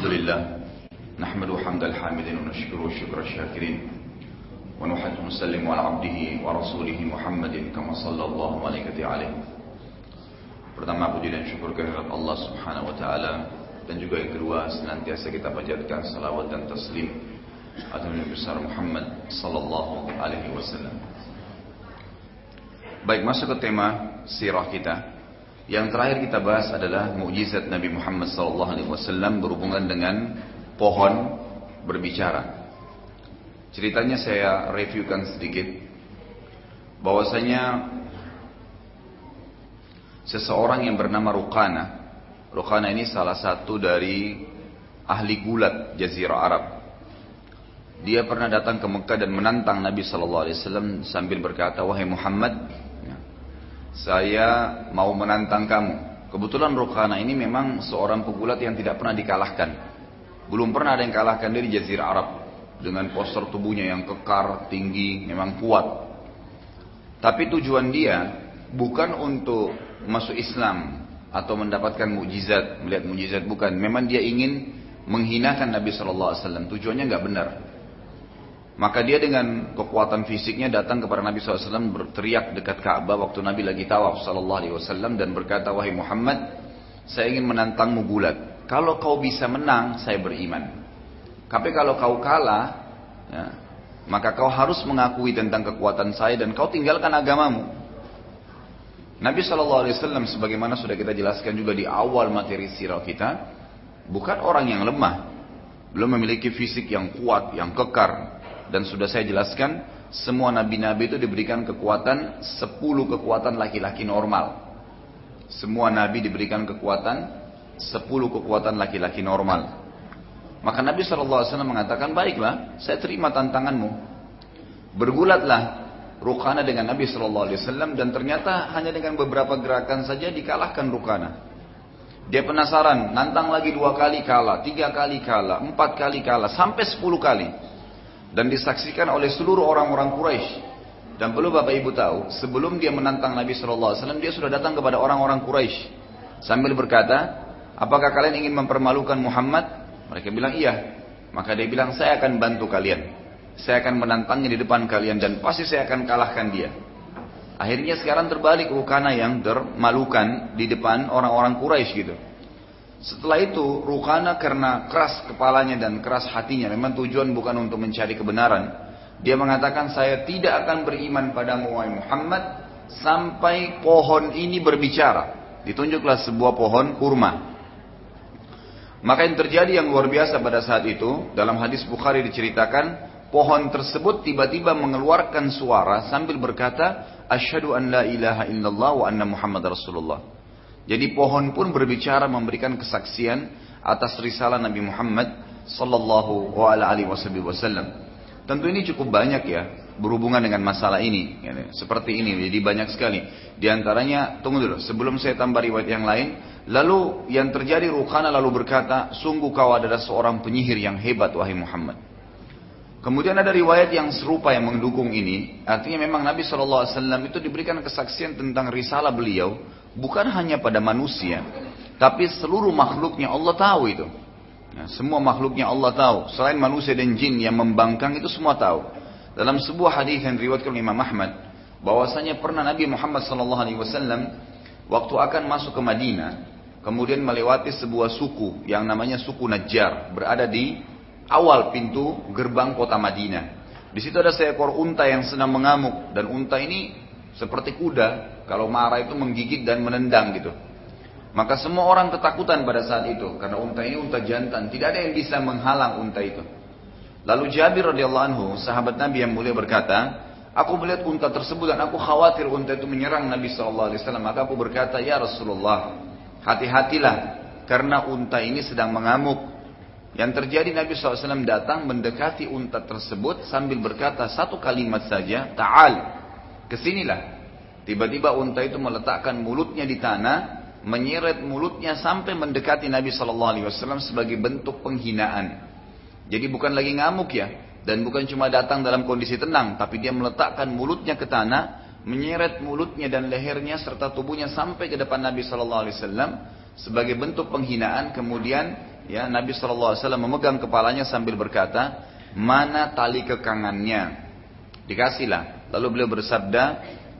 الحمد لله نحمد حمد الحامدين ونشكره شكر الشاكرين ونحن نسلم على عبده ورسوله محمد كما صلى الله عليه Pertama puji dan syukur kehadirat Allah Subhanahu wa taala dan juga yang kedua senantiasa kita panjatkan salawat dan taslim atas Nabi besar Muhammad sallallahu alaihi wasallam. Baik, masuk ke tema sirah kita. Yang terakhir kita bahas adalah mukjizat Nabi Muhammad SAW berhubungan dengan pohon berbicara. Ceritanya saya reviewkan sedikit. Bahwasanya seseorang yang bernama Rukana. Rukana ini salah satu dari ahli gulat Jazirah Arab. Dia pernah datang ke Mekah dan menantang Nabi SAW sambil berkata, wahai Muhammad, saya mau menantang kamu. Kebetulan Rukana ini memang seorang pegulat yang tidak pernah dikalahkan. Belum pernah ada yang kalahkan dia di Jazirah Arab. Dengan postur tubuhnya yang kekar, tinggi, memang kuat. Tapi tujuan dia bukan untuk masuk Islam atau mendapatkan mujizat, melihat mujizat bukan. Memang dia ingin menghinakan Nabi Shallallahu Alaihi Wasallam. Tujuannya nggak benar. Maka dia dengan kekuatan fisiknya datang kepada Nabi SAW berteriak dekat Ka'bah waktu Nabi lagi tawaf SAW dan berkata, Wahai Muhammad, saya ingin menantangmu bulat. Kalau kau bisa menang, saya beriman. Tapi kalau kau kalah, ya, maka kau harus mengakui tentang kekuatan saya dan kau tinggalkan agamamu. Nabi SAW sebagaimana sudah kita jelaskan juga di awal materi sirah kita, bukan orang yang lemah. Belum memiliki fisik yang kuat, yang kekar, dan sudah saya jelaskan, semua nabi-nabi itu diberikan kekuatan 10 kekuatan laki-laki normal. Semua nabi diberikan kekuatan 10 kekuatan laki-laki normal. Maka Nabi SAW mengatakan, baiklah, saya terima tantanganmu. Bergulatlah Rukana dengan Nabi SAW dan ternyata hanya dengan beberapa gerakan saja dikalahkan Rukana. Dia penasaran, nantang lagi dua kali kalah, tiga kali kalah, empat kali kalah, sampai sepuluh kali dan disaksikan oleh seluruh orang-orang Quraisy. Dan perlu Bapak Ibu tahu, sebelum dia menantang Nabi SAW, dia sudah datang kepada orang-orang Quraisy sambil berkata, apakah kalian ingin mempermalukan Muhammad? Mereka bilang iya. Maka dia bilang, saya akan bantu kalian. Saya akan menantangnya di depan kalian dan pasti saya akan kalahkan dia. Akhirnya sekarang terbalik Rukana yang termalukan di depan orang-orang Quraisy gitu. Setelah itu Rukana karena keras kepalanya dan keras hatinya, memang tujuan bukan untuk mencari kebenaran. Dia mengatakan saya tidak akan beriman wahai Muhammad sampai pohon ini berbicara. Ditunjuklah sebuah pohon kurma. Maka yang terjadi yang luar biasa pada saat itu dalam hadis Bukhari diceritakan pohon tersebut tiba-tiba mengeluarkan suara sambil berkata asyhadu an la ilaha illallah wa anna muhammad rasulullah. Jadi pohon pun berbicara memberikan kesaksian atas risalah Nabi Muhammad sallallahu alaihi wasallam. Tentu ini cukup banyak ya berhubungan dengan masalah ini. Seperti ini, jadi banyak sekali. Di antaranya, tunggu dulu, sebelum saya tambah riwayat yang lain, lalu yang terjadi Rukana lalu berkata, sungguh kau adalah seorang penyihir yang hebat wahai Muhammad. Kemudian ada riwayat yang serupa yang mendukung ini, artinya memang Nabi SAW itu diberikan kesaksian tentang risalah beliau bukan hanya pada manusia, tapi seluruh makhluknya Allah tahu itu. Ya, semua makhluknya Allah tahu. Selain manusia dan jin yang membangkang itu semua tahu. Dalam sebuah hadis yang riwayatkan Imam Ahmad, bahwasanya pernah Nabi Muhammad SAW waktu akan masuk ke Madinah, kemudian melewati sebuah suku yang namanya suku Najjar, berada di awal pintu gerbang kota Madinah. Di situ ada seekor unta yang sedang mengamuk dan unta ini seperti kuda kalau marah itu menggigit dan menendang gitu. Maka semua orang ketakutan pada saat itu karena unta ini unta jantan, tidak ada yang bisa menghalang unta itu. Lalu Jabir radhiyallahu anhu, sahabat Nabi yang mulia berkata, aku melihat unta tersebut dan aku khawatir unta itu menyerang Nabi sallallahu alaihi wasallam. Maka aku berkata, "Ya Rasulullah, hati-hatilah karena unta ini sedang mengamuk." Yang terjadi Nabi SAW datang mendekati unta tersebut sambil berkata satu kalimat saja, Ta'al, ke sinilah. Tiba-tiba unta itu meletakkan mulutnya di tanah, menyeret mulutnya sampai mendekati Nabi Wasallam sebagai bentuk penghinaan. Jadi bukan lagi ngamuk ya, dan bukan cuma datang dalam kondisi tenang, tapi dia meletakkan mulutnya ke tanah, menyeret mulutnya dan lehernya serta tubuhnya sampai ke depan Nabi Wasallam sebagai bentuk penghinaan. Kemudian ya Nabi SAW memegang kepalanya sambil berkata, mana tali kekangannya? Dikasihlah. Lalu beliau bersabda,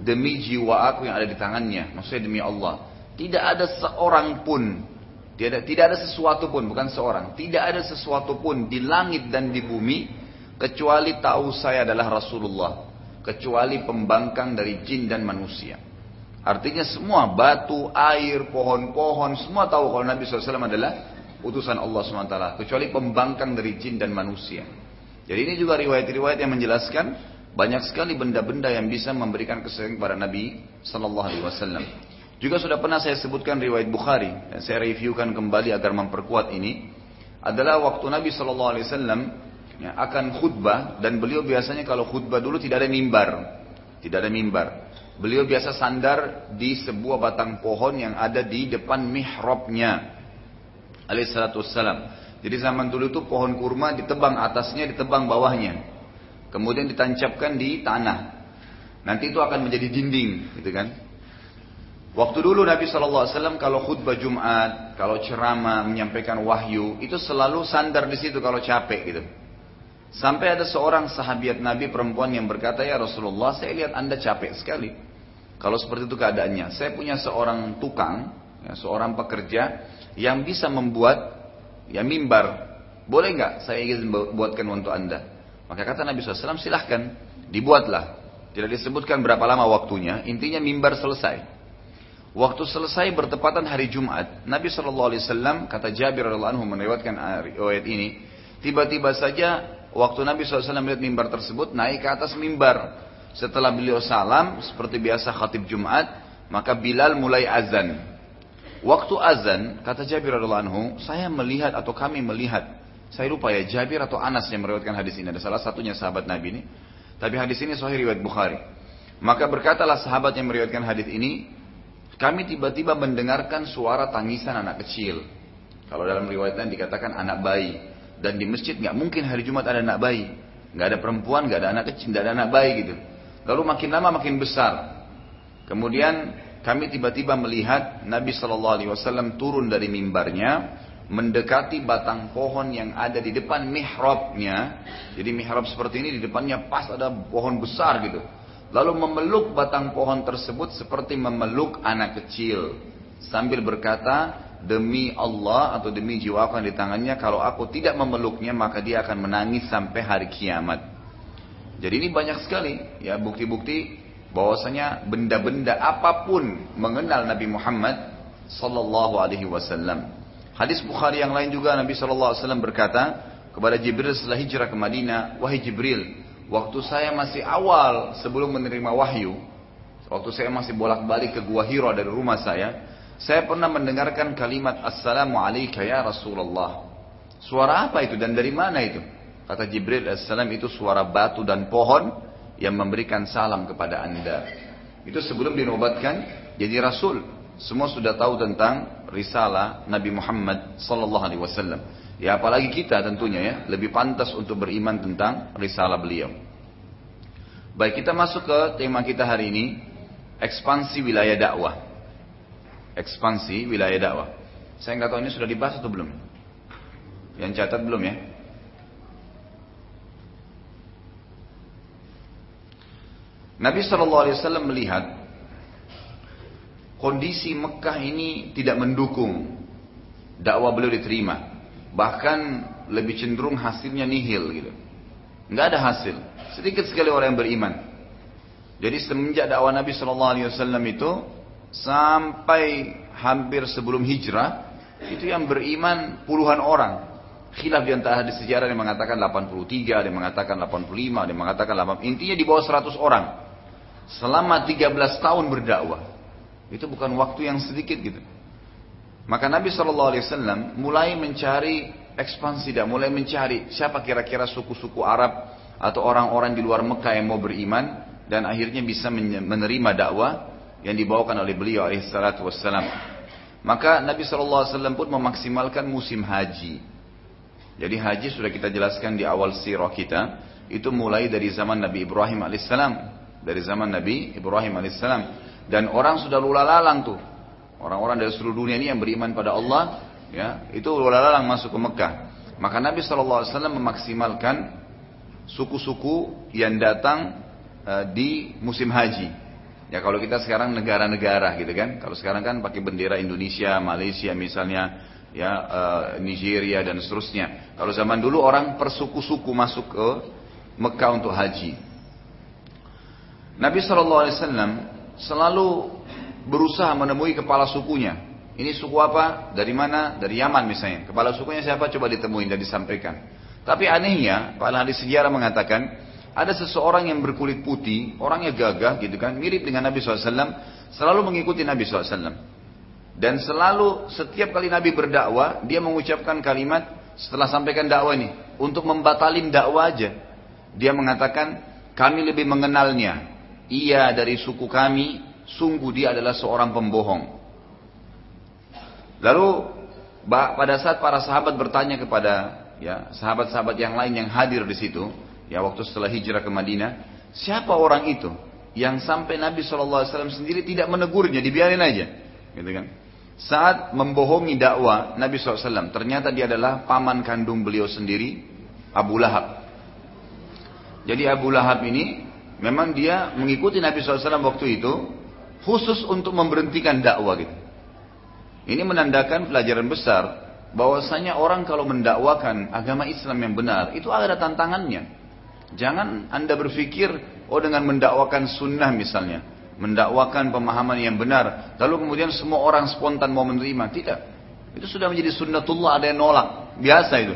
demi jiwa aku yang ada di tangannya. Maksudnya demi Allah. Tidak ada seorang pun, tidak, tidak ada sesuatu pun, bukan seorang. Tidak ada sesuatu pun di langit dan di bumi, kecuali tahu saya adalah Rasulullah. Kecuali pembangkang dari jin dan manusia. Artinya semua batu, air, pohon-pohon, semua tahu kalau Nabi SAW adalah utusan Allah SWT. Kecuali pembangkang dari jin dan manusia. Jadi ini juga riwayat-riwayat yang menjelaskan banyak sekali benda-benda yang bisa memberikan kesenangan kepada Nabi Sallallahu. Juga sudah pernah saya sebutkan riwayat Bukhari dan saya reviewkan kembali agar memperkuat ini adalah waktu Nabi Wasallam ya, akan khutbah dan beliau biasanya kalau khutbah dulu tidak ada mimbar, tidak ada mimbar. Beliau biasa sandar di sebuah batang pohon yang ada di depan mihrabnya. Alaihissalatu wassalam. Jadi zaman dulu itu pohon kurma ditebang atasnya, ditebang bawahnya. Kemudian ditancapkan di tanah. Nanti itu akan menjadi dinding, gitu kan? Waktu dulu Nabi SAW kalau khutbah Jumat, kalau ceramah, menyampaikan wahyu, itu selalu sandar di situ kalau capek gitu. Sampai ada seorang sahabiat Nabi perempuan yang berkata, ya Rasulullah, saya lihat anda capek sekali. Kalau seperti itu keadaannya, saya punya seorang tukang, ya, seorang pekerja yang bisa membuat ya mimbar. Boleh nggak saya ingin buatkan untuk anda? Maka kata Nabi SAW, silahkan, dibuatlah. Tidak disebutkan berapa lama waktunya, intinya mimbar selesai. Waktu selesai bertepatan hari Jumat, Nabi SAW kata Jabir radhiallahu anhu melewatkan ayat ini, tiba-tiba saja waktu Nabi SAW melihat mimbar tersebut naik ke atas mimbar. Setelah beliau salam, seperti biasa khatib Jumat, maka Bilal mulai azan. Waktu azan, kata Jabir radhiallahu anhu, saya melihat atau kami melihat, saya lupa ya Jabir atau Anas yang meriwayatkan hadis ini, ada salah satunya sahabat Nabi ini. Tapi hadis ini sahih riwayat Bukhari. Maka berkatalah sahabat yang meriwayatkan hadis ini, kami tiba-tiba mendengarkan suara tangisan anak kecil. Kalau dalam riwayatnya dikatakan anak bayi. Dan di masjid nggak mungkin hari Jumat ada anak bayi. Nggak ada perempuan, nggak ada anak kecil, nggak ada anak bayi gitu. Lalu makin lama makin besar. Kemudian kami tiba-tiba melihat Nabi Shallallahu Alaihi Wasallam turun dari mimbarnya, mendekati batang pohon yang ada di depan mihrabnya. Jadi mihrab seperti ini di depannya pas ada pohon besar gitu. Lalu memeluk batang pohon tersebut seperti memeluk anak kecil. Sambil berkata, demi Allah atau demi jiwaku di tangannya, kalau aku tidak memeluknya maka dia akan menangis sampai hari kiamat. Jadi ini banyak sekali ya bukti-bukti bahwasanya benda-benda apa pun mengenal Nabi Muhammad sallallahu alaihi wasallam. Hadis Bukhari yang lain juga Nabi sallallahu alaihi wasallam berkata kepada Jibril setelah hijrah ke Madinah, "Wahai Jibril, waktu saya masih awal sebelum menerima wahyu, waktu saya masih bolak-balik ke Gua Hiro dari rumah saya, saya pernah mendengarkan kalimat Assalamu alayka ya Rasulullah. Suara apa itu dan dari mana itu? Kata Jibril AS itu suara batu dan pohon yang memberikan salam kepada anda. Itu sebelum dinobatkan jadi rasul. Semua sudah tahu tentang risalah Nabi Muhammad sallallahu alaihi wasallam. Ya apalagi kita tentunya ya, lebih pantas untuk beriman tentang risalah beliau. Baik, kita masuk ke tema kita hari ini, ekspansi wilayah dakwah. Ekspansi wilayah dakwah. Saya nggak tahu ini sudah dibahas atau belum. Yang catat belum ya? Nabi Wasallam melihat kondisi Mekah ini tidak mendukung dakwah beliau diterima, bahkan lebih cenderung hasilnya nihil gitu, nggak ada hasil, sedikit sekali orang yang beriman. Jadi semenjak dakwah Nabi Wasallam itu sampai hampir sebelum hijrah itu yang beriman puluhan orang. Khilaf di antara hadis sejarah yang mengatakan 83, ada yang mengatakan 85, ada yang mengatakan 8. Intinya di bawah 100 orang selama 13 tahun berdakwah. Itu bukan waktu yang sedikit gitu. Maka Nabi SAW mulai mencari ekspansi dan mulai mencari siapa kira-kira suku-suku Arab atau orang-orang di luar Mekah yang mau beriman dan akhirnya bisa menerima dakwah yang dibawakan oleh beliau alaihissalatu wassalam. Maka Nabi SAW pun memaksimalkan musim haji. Jadi haji sudah kita jelaskan di awal sirah kita, itu mulai dari zaman Nabi Ibrahim alaihissalam dari zaman Nabi Ibrahim alaihissalam dan orang sudah lula lalang tuh orang-orang dari seluruh dunia ini yang beriman pada Allah ya itu lalang masuk ke Mekah. Maka Nabi SAW memaksimalkan suku-suku yang datang uh, di musim haji. Ya kalau kita sekarang negara-negara gitu kan, kalau sekarang kan pakai bendera Indonesia, Malaysia misalnya, ya uh, Nigeria dan seterusnya. Kalau zaman dulu orang persuku-suku masuk ke Mekah untuk haji. Nabi SAW selalu berusaha menemui kepala sukunya. Ini suku apa? Dari mana? Dari Yaman misalnya. Kepala sukunya siapa? Coba ditemuin dan disampaikan. Tapi anehnya, para ahli sejarah mengatakan, ada seseorang yang berkulit putih, orangnya gagah gitu kan, mirip dengan Nabi SAW, selalu mengikuti Nabi SAW. Dan selalu setiap kali Nabi berdakwah, dia mengucapkan kalimat setelah sampaikan dakwah ini, untuk membatalin dakwah aja. Dia mengatakan, kami lebih mengenalnya. Ia dari suku kami, sungguh dia adalah seorang pembohong. Lalu pada saat para sahabat bertanya kepada ya sahabat-sahabat yang lain yang hadir di situ, ya waktu setelah hijrah ke Madinah, siapa orang itu yang sampai Nabi SAW sendiri tidak menegurnya, dibiarin aja, gitu kan? Saat membohongi dakwah Nabi SAW, ternyata dia adalah paman kandung beliau sendiri, Abu Lahab. Jadi Abu Lahab ini memang dia mengikuti Nabi SAW waktu itu khusus untuk memberhentikan dakwah gitu. Ini menandakan pelajaran besar bahwasanya orang kalau mendakwakan agama Islam yang benar itu ada tantangannya. Jangan Anda berpikir oh dengan mendakwakan sunnah misalnya, mendakwakan pemahaman yang benar, lalu kemudian semua orang spontan mau menerima. Tidak. Itu sudah menjadi sunnatullah ada yang nolak. Biasa itu.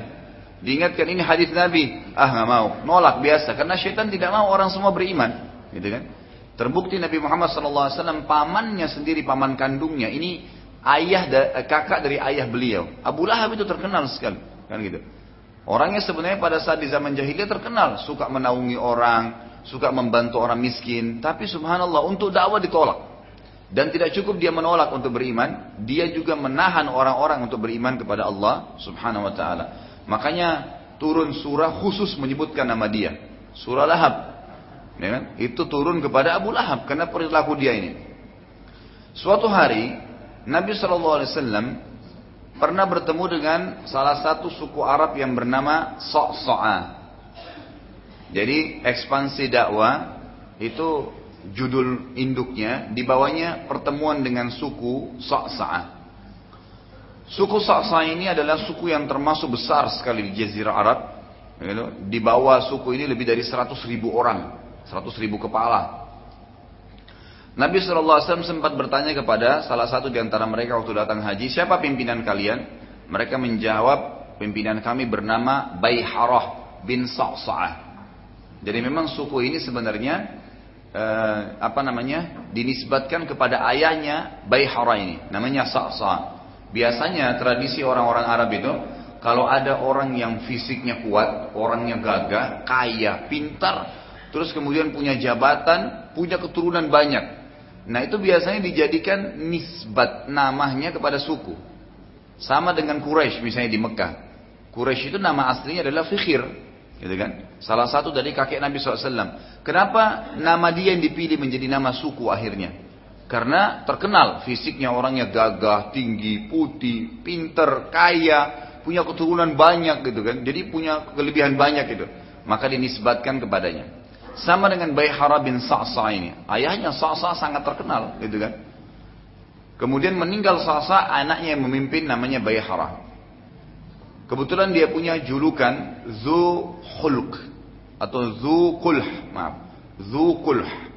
Diingatkan ini hadis Nabi, ah nggak mau, nolak biasa karena syaitan tidak mau orang semua beriman, gitu kan? Terbukti Nabi Muhammad SAW pamannya sendiri paman kandungnya ini ayah eh, kakak dari ayah beliau. Abu Lahab itu terkenal sekali, kan gitu. Orangnya sebenarnya pada saat di zaman jahiliyah terkenal, suka menaungi orang, suka membantu orang miskin, tapi subhanallah untuk dakwah ditolak. Dan tidak cukup dia menolak untuk beriman, dia juga menahan orang-orang untuk beriman kepada Allah Subhanahu wa taala. Makanya turun surah khusus menyebutkan nama dia. Surah Lahab. Ya kan? Itu turun kepada Abu Lahab karena perilaku dia ini. Suatu hari Nabi SAW pernah bertemu dengan salah satu suku Arab yang bernama So'so'a. Jadi ekspansi dakwah itu judul induknya dibawanya pertemuan dengan suku So'so'a. Suku So'so'a ini adalah suku yang termasuk besar sekali di Jazirah Arab. Gitu. Di bawah suku ini lebih dari 100 ribu orang, 100 ribu kepala. Nabi SAW sempat bertanya kepada salah satu di antara mereka waktu datang haji, siapa pimpinan kalian? Mereka menjawab, pimpinan kami bernama Bayharah bin Sa'sa'ah. Jadi memang suku ini sebenarnya eh, apa namanya dinisbatkan kepada ayahnya Bayharah ini, namanya Sa'sa'ah. Biasanya tradisi orang-orang Arab itu kalau ada orang yang fisiknya kuat, orangnya gagah, kaya, pintar, terus kemudian punya jabatan, punya keturunan banyak, Nah itu biasanya dijadikan nisbat namanya kepada suku. Sama dengan Quraisy misalnya di Mekah. Quraisy itu nama aslinya adalah Fikhir. Gitu kan? Salah satu dari kakek Nabi SAW. Kenapa nama dia yang dipilih menjadi nama suku akhirnya? Karena terkenal fisiknya orangnya gagah, tinggi, putih, pinter, kaya, punya keturunan banyak gitu kan. Jadi punya kelebihan banyak gitu. Maka dinisbatkan kepadanya. Sama dengan Bayhara bin Sa'sa ini. Ayahnya Sa'sa sangat terkenal, gitu kan. Kemudian meninggal Sa'sa, anaknya yang memimpin namanya Bayhara. Kebetulan dia punya julukan Zu atau Zu Kulh, maaf, Zu Kulh.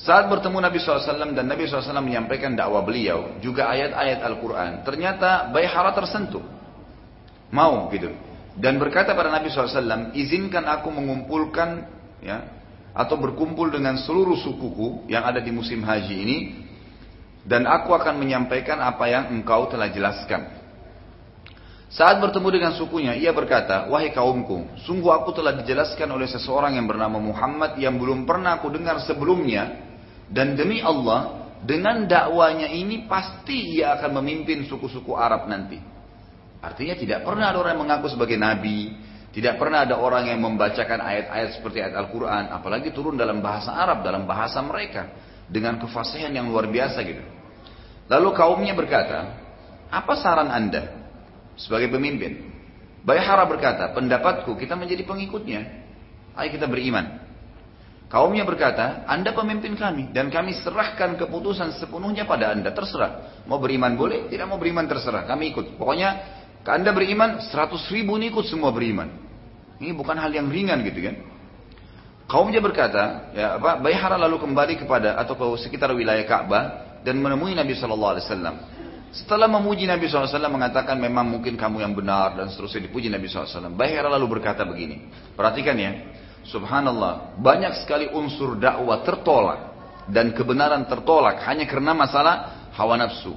Saat bertemu Nabi SAW dan Nabi SAW menyampaikan dakwah beliau, juga ayat-ayat Al-Quran, ternyata Bayhara tersentuh. Mau gitu. Dan berkata pada Nabi SAW, izinkan aku mengumpulkan ya atau berkumpul dengan seluruh sukuku yang ada di musim haji ini dan aku akan menyampaikan apa yang engkau telah jelaskan. Saat bertemu dengan sukunya, ia berkata, Wahai kaumku, sungguh aku telah dijelaskan oleh seseorang yang bernama Muhammad yang belum pernah aku dengar sebelumnya. Dan demi Allah, dengan dakwanya ini pasti ia akan memimpin suku-suku Arab nanti. Artinya tidak pernah ada orang yang mengaku sebagai nabi, tidak pernah ada orang yang membacakan ayat-ayat seperti ayat Al-Quran, apalagi turun dalam bahasa Arab, dalam bahasa mereka, dengan kefasihan yang luar biasa gitu. Lalu kaumnya berkata, Apa saran anda sebagai pemimpin? Bayhara berkata, pendapatku kita menjadi pengikutnya. Ayo kita beriman. Kaumnya berkata, anda pemimpin kami dan kami serahkan keputusan sepenuhnya pada anda. Terserah. Mau beriman boleh, tidak mau beriman terserah. Kami ikut. Pokoknya anda beriman, seratus ribu ini ikut semua beriman. Ini bukan hal yang ringan gitu kan. Kaumnya berkata, ya apa? Bayhara lalu kembali kepada atau ke sekitar wilayah Ka'bah dan menemui Nabi Shallallahu Alaihi Wasallam. Setelah memuji Nabi SAW mengatakan memang mungkin kamu yang benar dan seterusnya dipuji Nabi SAW. Bayhara lalu berkata begini. Perhatikan ya. Subhanallah. Banyak sekali unsur dakwah tertolak. Dan kebenaran tertolak hanya karena masalah hawa nafsu.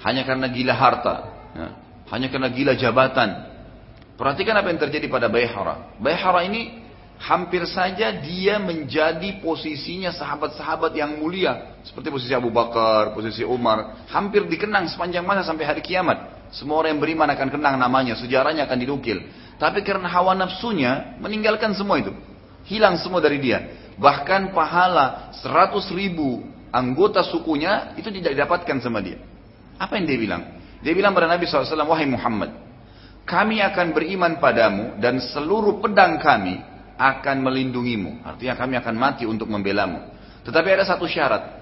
Hanya karena gila harta. Ya. Hanya karena gila jabatan. Perhatikan apa yang terjadi pada Bayhara. Bayhara ini hampir saja dia menjadi posisinya sahabat-sahabat yang mulia seperti posisi Abu Bakar, posisi Umar, hampir dikenang sepanjang masa sampai hari kiamat. Semua orang yang beriman akan kenang namanya, sejarahnya akan dinukil. Tapi karena hawa nafsunya meninggalkan semua itu, hilang semua dari dia. Bahkan pahala 100 ribu anggota sukunya itu tidak didapatkan sama dia. Apa yang dia bilang? Dia bilang pada Nabi SAW, Wahai Muhammad, kami akan beriman padamu dan seluruh pedang kami akan melindungimu. Artinya kami akan mati untuk membelamu. Tetapi ada satu syarat.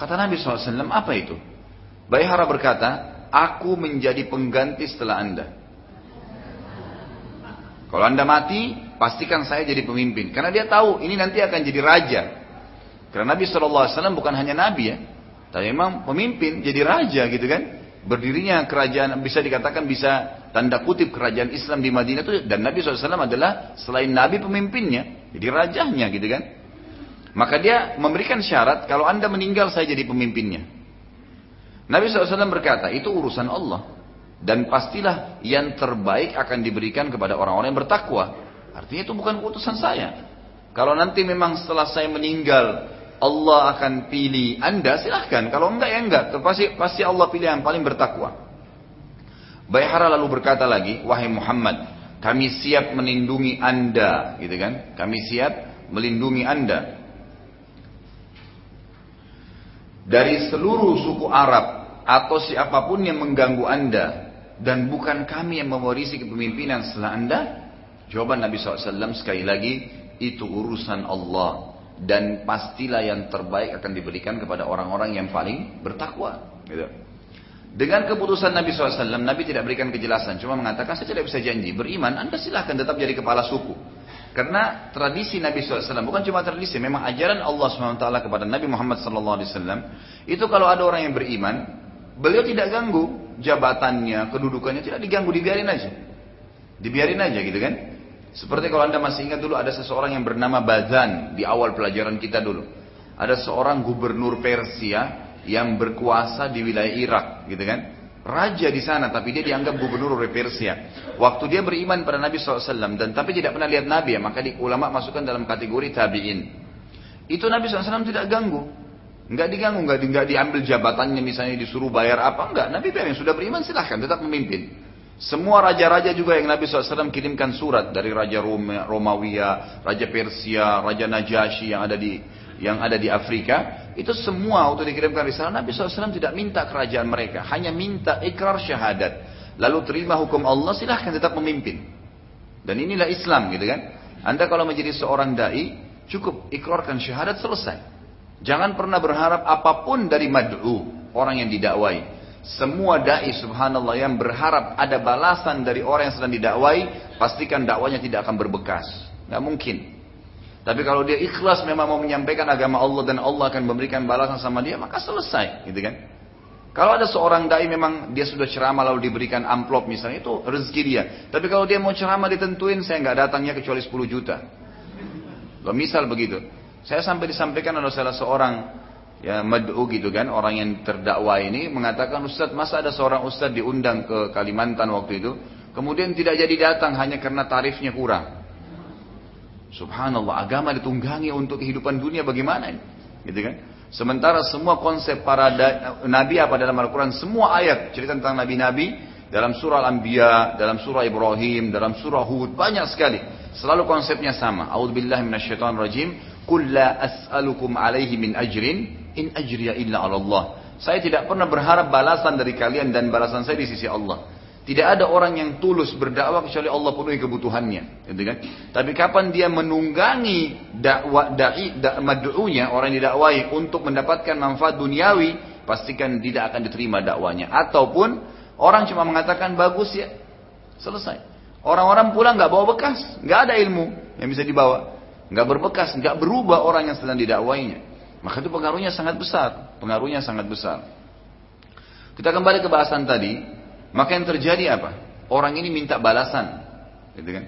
Kata Nabi SAW, apa itu? Bayhara berkata, aku menjadi pengganti setelah anda. Kalau anda mati, pastikan saya jadi pemimpin. Karena dia tahu ini nanti akan jadi raja. Karena Nabi SAW bukan hanya Nabi ya. Tapi memang pemimpin, jadi raja gitu kan. Berdirinya kerajaan, bisa dikatakan bisa tanda kutip kerajaan Islam di Madinah itu dan Nabi SAW adalah selain Nabi pemimpinnya, jadi rajanya gitu kan. Maka dia memberikan syarat kalau anda meninggal saya jadi pemimpinnya. Nabi SAW berkata itu urusan Allah dan pastilah yang terbaik akan diberikan kepada orang-orang yang bertakwa. Artinya itu bukan keputusan saya. Kalau nanti memang setelah saya meninggal Allah akan pilih anda silahkan. Kalau enggak ya enggak. Pasti, pasti Allah pilih yang paling bertakwa. Bayhara lalu berkata lagi, wahai Muhammad, kami siap melindungi anda, gitu kan? Kami siap melindungi anda dari seluruh suku Arab atau siapa pun yang mengganggu anda dan bukan kami yang mewarisi kepemimpinan setelah anda. Jawaban Nabi SAW sekali lagi itu urusan Allah dan pastilah yang terbaik akan diberikan kepada orang-orang yang paling bertakwa. Gitu. Dengan keputusan Nabi SAW, Nabi tidak berikan kejelasan, cuma mengatakan saya tidak bisa janji. Beriman, Anda silahkan tetap jadi kepala suku. Karena tradisi Nabi SAW, bukan cuma tradisi, memang ajaran Allah SWT kepada Nabi Muhammad SAW, itu kalau ada orang yang beriman, beliau tidak ganggu jabatannya, kedudukannya, tidak diganggu, dibiarin aja. Dibiarin aja gitu kan. Seperti kalau Anda masih ingat dulu ada seseorang yang bernama Bazan di awal pelajaran kita dulu. Ada seorang gubernur Persia yang berkuasa di wilayah Irak, gitu kan? Raja di sana, tapi dia dianggap gubernur oleh Persia. Waktu dia beriman pada Nabi SAW dan tapi tidak pernah lihat Nabi ya, maka di, ulama masukkan dalam kategori tabiin. Itu Nabi SAW tidak ganggu, nggak diganggu, nggak, di, nggak diambil jabatannya misalnya disuruh bayar apa, enggak. Nabi bilang sudah beriman silahkan tetap memimpin. Semua raja-raja juga yang Nabi SAW kirimkan surat dari Raja Roma, Romawiya, Raja Persia, Raja Najasyi yang ada di yang ada di Afrika, itu semua waktu dikirimkan risalah Nabi SAW tidak minta kerajaan mereka, hanya minta ikrar syahadat. Lalu terima hukum Allah, silahkan tetap memimpin. Dan inilah Islam gitu kan. Anda kalau menjadi seorang da'i, cukup ikrarkan syahadat selesai. Jangan pernah berharap apa pun dari mad'u, orang yang didakwai. Semua da'i subhanallah yang berharap ada balasan dari orang yang sedang didakwai, pastikan dakwanya tidak akan berbekas. Nggak mungkin. Tapi kalau dia ikhlas memang mau menyampaikan agama Allah dan Allah akan memberikan balasan sama dia, maka selesai, gitu kan? Kalau ada seorang dai memang dia sudah ceramah lalu diberikan amplop misalnya itu rezeki dia. Tapi kalau dia mau ceramah ditentuin saya nggak datangnya kecuali 10 juta. Loh, misal begitu. Saya sampai disampaikan oleh salah seorang ya mad'u gitu kan, orang yang terdakwa ini mengatakan Ustaz, masa ada seorang ustaz diundang ke Kalimantan waktu itu, kemudian tidak jadi datang hanya karena tarifnya kurang. Subhanallah, agama ditunggangi untuk kehidupan dunia bagaimana ini? Gitu kan? Sementara semua konsep para nabi apa dalam Al-Quran, semua ayat cerita tentang nabi-nabi dalam surah Al-Anbiya, dalam surah Ibrahim, dalam surah Hud, banyak sekali. Selalu konsepnya sama. Minasyaitonir rajim. Qul as'alukum alaihi min ajrin in ajriya illa 'ala Allah. Saya tidak pernah berharap balasan dari kalian dan balasan saya di sisi Allah. Tidak ada orang yang tulus berdakwah kecuali Allah penuhi kebutuhannya, gitu kan? Tapi kapan dia menunggangi dakwah dai da, mad'unya orang yang didakwai untuk mendapatkan manfaat duniawi, pastikan tidak akan diterima dakwanya. Ataupun orang cuma mengatakan bagus ya, selesai. Orang-orang pulang nggak bawa bekas, nggak ada ilmu yang bisa dibawa, nggak berbekas, nggak berubah orang yang sedang didakwainya. Maka itu pengaruhnya sangat besar, pengaruhnya sangat besar. Kita kembali ke bahasan tadi, maka yang terjadi apa? Orang ini minta balasan. Gitu kan?